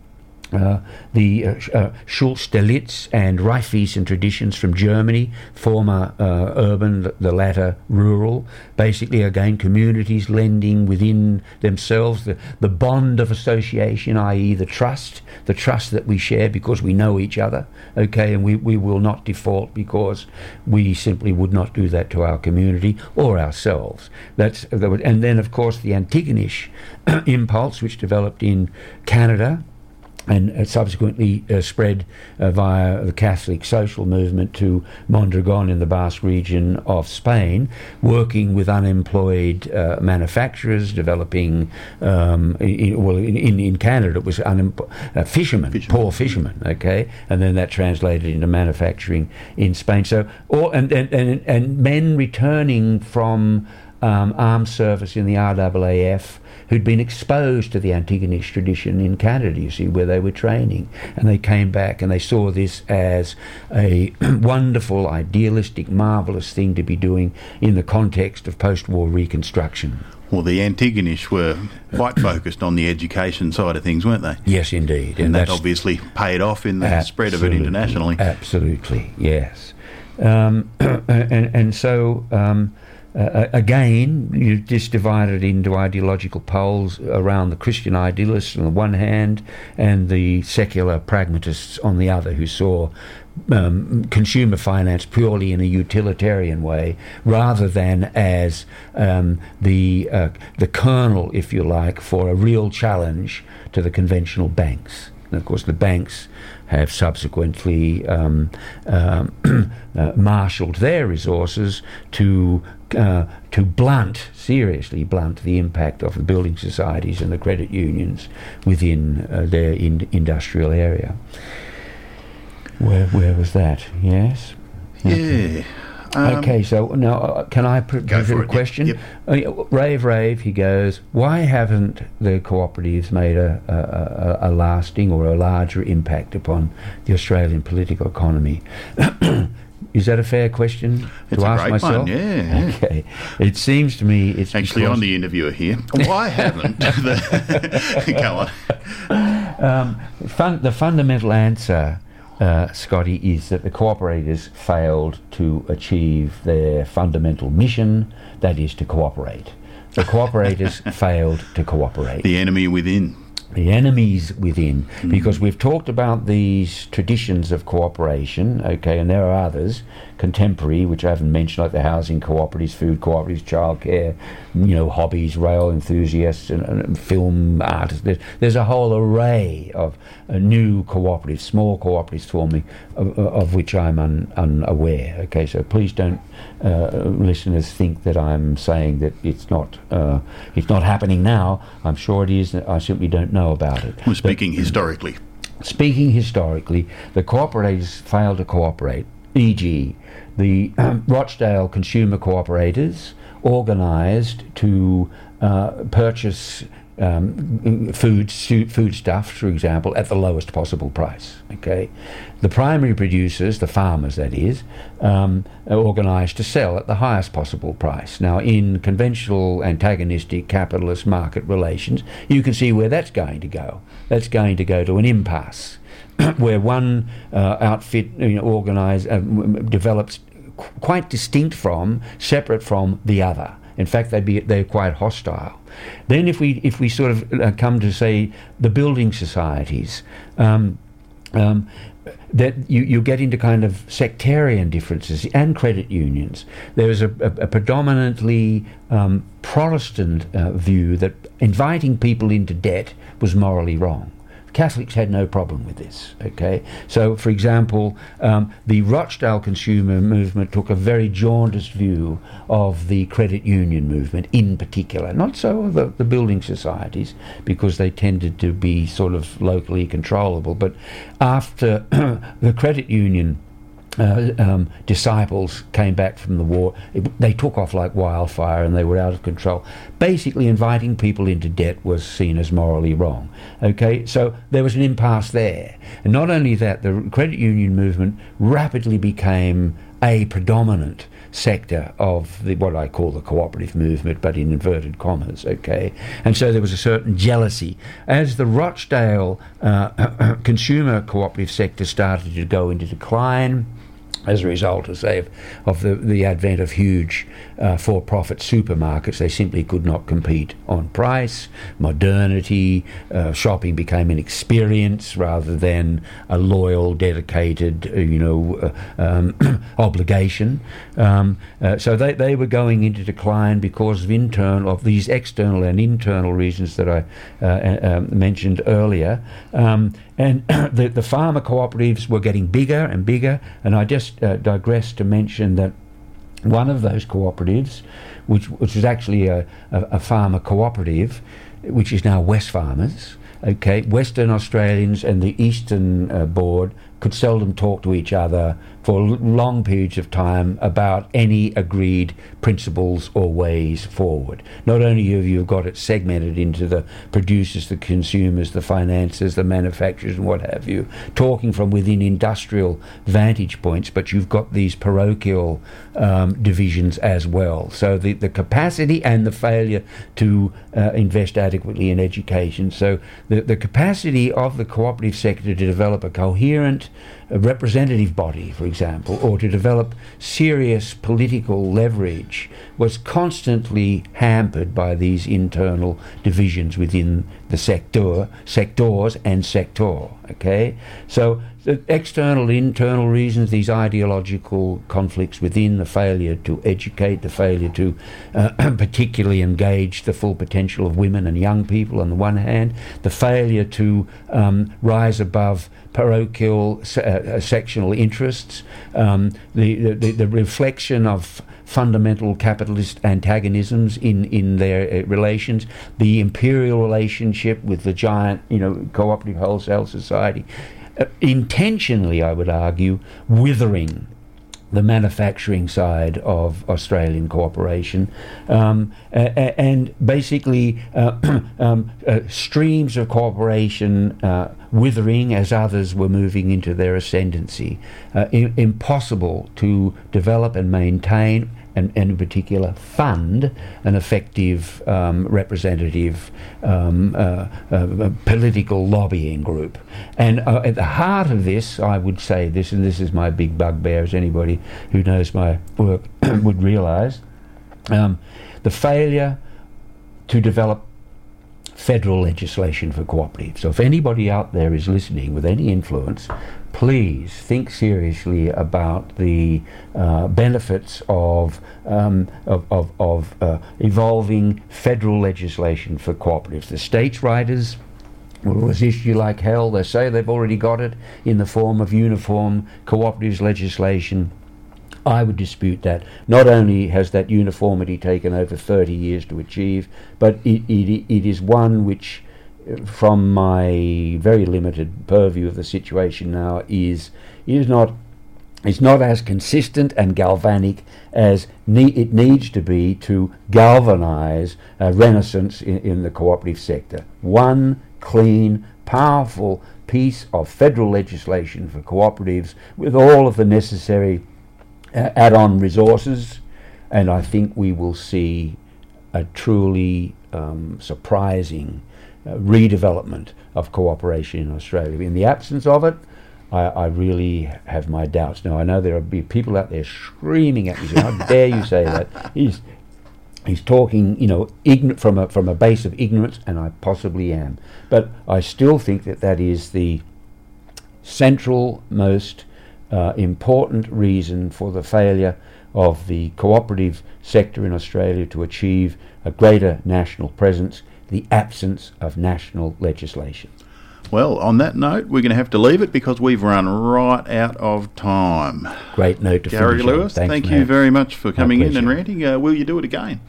[SPEAKER 2] uh, the uh, uh, Schulze-Delitzsch and Raiffeisen traditions from Germany, former uh, urban, the latter rural. Basically, again, communities lending within themselves, the, the bond of association, i.e., the trust, the trust that we share because we know each other, okay, and we, we will not default because we simply would not do that to our community or ourselves. That's and then, of course, the Antigonish impulse, which developed in Canada and subsequently uh, spread uh, via the Catholic social movement to Mondragon in the Basque region of Spain, working with unemployed uh, manufacturers, developing, um, in, well, in, in Canada it was unempo- uh, fishermen, fishermen, poor fishermen, okay, and then that translated into manufacturing in Spain. So, all, and, and, and, and men returning from um, armed service in the RAAF who'd been exposed to the Antigonish tradition in Canada, you see, where they were training. And they came back and they saw this as a wonderful, idealistic, marvellous thing to be doing in the context of post war reconstruction.
[SPEAKER 1] Well, the Antagonists were quite focused on the education side of things, weren't they?
[SPEAKER 2] Yes, indeed.
[SPEAKER 1] And, that obviously paid off in the spread of it internationally.
[SPEAKER 2] Absolutely, yes. Um, and, and so, um, uh, again, you just divided into ideological poles around the Christian idealists on the one hand and the secular pragmatists on the other, who saw um, consumer finance purely in a utilitarian way, rather than as um, the uh, the kernel, if you like, for a real challenge to the conventional banks. And of course, the banks have subsequently um, uh, uh, marshalled their resources to uh, to blunt, seriously blunt, the impact of the building societies and the credit unions within uh, their in- industrial area. Where where was that? Yes.
[SPEAKER 1] Yeah.
[SPEAKER 2] Um, okay, so now uh, can I put a question?
[SPEAKER 1] Yep.
[SPEAKER 2] Uh, rave, rave. He goes. Why haven't the cooperatives made a, a, a, a lasting or a larger impact upon the Australian political economy? Is that a fair question
[SPEAKER 1] it's
[SPEAKER 2] to ask myself?
[SPEAKER 1] One, yeah.
[SPEAKER 2] Okay. It seems to me it's
[SPEAKER 1] actually on the interviewer here. Why haven't? the, go
[SPEAKER 2] on. Um, fun, the fundamental answer uh, Scotty, is that the cooperators failed to achieve their fundamental mission, that is to cooperate. The cooperators failed to cooperate.
[SPEAKER 1] The enemy within
[SPEAKER 2] the enemies within, mm. because we've talked about these traditions of cooperation, okay, and there are others, contemporary, which I haven't mentioned, like the housing cooperatives, food cooperatives, childcare, you know, hobbies, rail enthusiasts, and, and film artists. There's, there's, a whole array of uh, new cooperatives, small cooperatives forming, of, of which I'm un, unaware. Okay, so please don't, uh, listeners, think that I'm saying that it's not uh, it's not happening now. I'm sure it is. I simply don't know about it.
[SPEAKER 1] We're speaking but, historically.
[SPEAKER 2] Speaking historically, the cooperatives failed to cooperate e.g., the Rochdale Consumer Cooperators organised to uh, purchase um, food food stuff, for example, at the lowest possible price. Okay, the primary producers, the farmers, that is, um, are organised to sell at the highest possible price. Now, in conventional antagonistic capitalist market relations, you can see where that's going to go. That's going to go to an impasse. where one uh, outfit you know, organize, uh, develops qu- quite distinct from, separate from the other. In fact, they'd be, they're quite hostile. Then, if we if we sort of uh, come to say the building societies, um, um, that you, you get into kind of sectarian differences and credit unions. There is a, a, a predominantly um, Protestant uh, view that inviting people into debt was morally wrong. Catholics had no problem with this. Okay, so for example, um, the Rochdale consumer movement took a very jaundiced view of the credit union movement, in particular. Not so the, the building societies, because they tended to be sort of locally controllable. But after the credit union uh, um, disciples came back from the war. It, they took off like wildfire and they were out of control. Basically, inviting people into debt was seen as morally wrong. Okay, so there was an impasse there. And not only that, the credit union movement rapidly became a predominant sector of the, what I call the cooperative movement, but in inverted commas, okay? And so there was a certain jealousy. As the Rochdale uh, consumer cooperative sector started to go into decline, as a result, as say, of, of the, the advent of huge uh, for-profit supermarkets, they simply could not compete on price. Modernity, uh, shopping became an experience rather than a loyal, dedicated, uh, you know, uh, um, obligation. Um, uh, so they, they were going into decline because of internal, of these external and internal reasons that I uh, um, mentioned earlier. Um, and the, the farmer cooperatives were getting bigger and bigger. And I just uh, digress to mention that one of those cooperatives, which, which was actually a, a, a farmer cooperative, which is now Wesfarmers, okay, Western Australians and the Eastern uh, Board could seldom talk to each other for long periods of time about any agreed principles or ways forward. Not only have you got it segmented into the producers, the consumers, the financiers, the manufacturers, and what have you, talking from within industrial vantage points, but you've got these parochial um, divisions as well. So the, the capacity and the failure to uh, invest adequately in education. So the, the capacity of the cooperative sector to develop a coherent, a representative body, for example, or to develop serious political leverage was constantly hampered by these internal divisions within the sector, sectors and sector. Okay, so the external, internal reasons, these ideological conflicts within the failure to educate, the failure to uh, particularly engage the full potential of women and young people on the one hand, the failure to um, rise above parochial uh, uh, sectional interests, um, the, the, the reflection of fundamental capitalist antagonisms in, in their uh, relations, the imperial relationship with the giant, you know, cooperative wholesale society, uh, intentionally, I would argue, withering the manufacturing side of Australian cooperation, um, and basically uh, um, uh, streams of cooperation uh, withering as others were moving into their ascendancy. I- impossible to develop and maintain and, and, in particular fund an effective um, representative um, uh, uh, political lobbying group. And uh, at the heart of this, I would say this, and this is my big bugbear, as anybody who knows my work would realise, um, the failure to develop federal legislation for cooperatives. So if anybody out there is listening with any influence, please think seriously about the uh, benefits of, um, of, of, of uh, evolving federal legislation for cooperatives. The states' writers will resist you like hell. They say they've already got it in the form of uniform cooperatives legislation. I would dispute that. Not only has that uniformity taken over 30 years to achieve, but it, it, it is one which, from my very limited purview of the situation now, is is not is not as consistent and galvanic as ne- it needs to be to galvanize a renaissance in, in the cooperative sector. One clean, powerful piece of federal legislation for cooperatives with all of the necessary uh, add on resources, and I think we will see a truly um, surprising redevelopment of cooperation in Australia. In the absence of it, I, I, really have my doubts. Now, I know there will be people out there screaming at me, saying, How dare you say that? He's, he's talking, you know, ign- from, a, from a base of ignorance, and I possibly am. But I still think that that is the central most uh, important reason for the failure of the cooperative sector in Australia to achieve a greater national presence, the absence of national legislation.
[SPEAKER 1] Well, on that note, we're going to have to leave it because we've run right out of time.
[SPEAKER 2] Great note to
[SPEAKER 1] Gary
[SPEAKER 2] finish
[SPEAKER 1] Lewis,
[SPEAKER 2] Thanks,
[SPEAKER 1] thank you very much for coming in and ranting. Uh, will you do it again?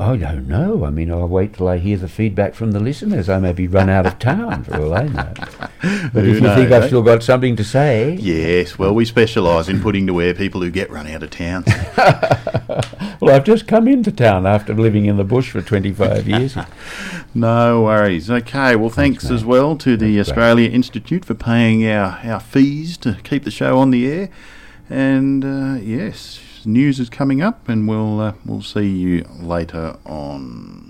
[SPEAKER 2] I don't know. I mean, I'll wait till I hear the feedback from the listeners. I may be run out of town for all I know. But if you think I've
[SPEAKER 1] eh?
[SPEAKER 2] still got something to say,
[SPEAKER 1] Yes, well, we specialise in putting to wear people who get run out of town.
[SPEAKER 2] well, I've just come into town after living in the bush for 25 years.
[SPEAKER 1] no worries. Okay, well, thanks,
[SPEAKER 2] mate.
[SPEAKER 1] as well to the
[SPEAKER 2] That's great.
[SPEAKER 1] Australia Institute for paying our, our fees to keep the show on the air. And uh, yes, news is coming up, and we'll uh, we'll see you later on.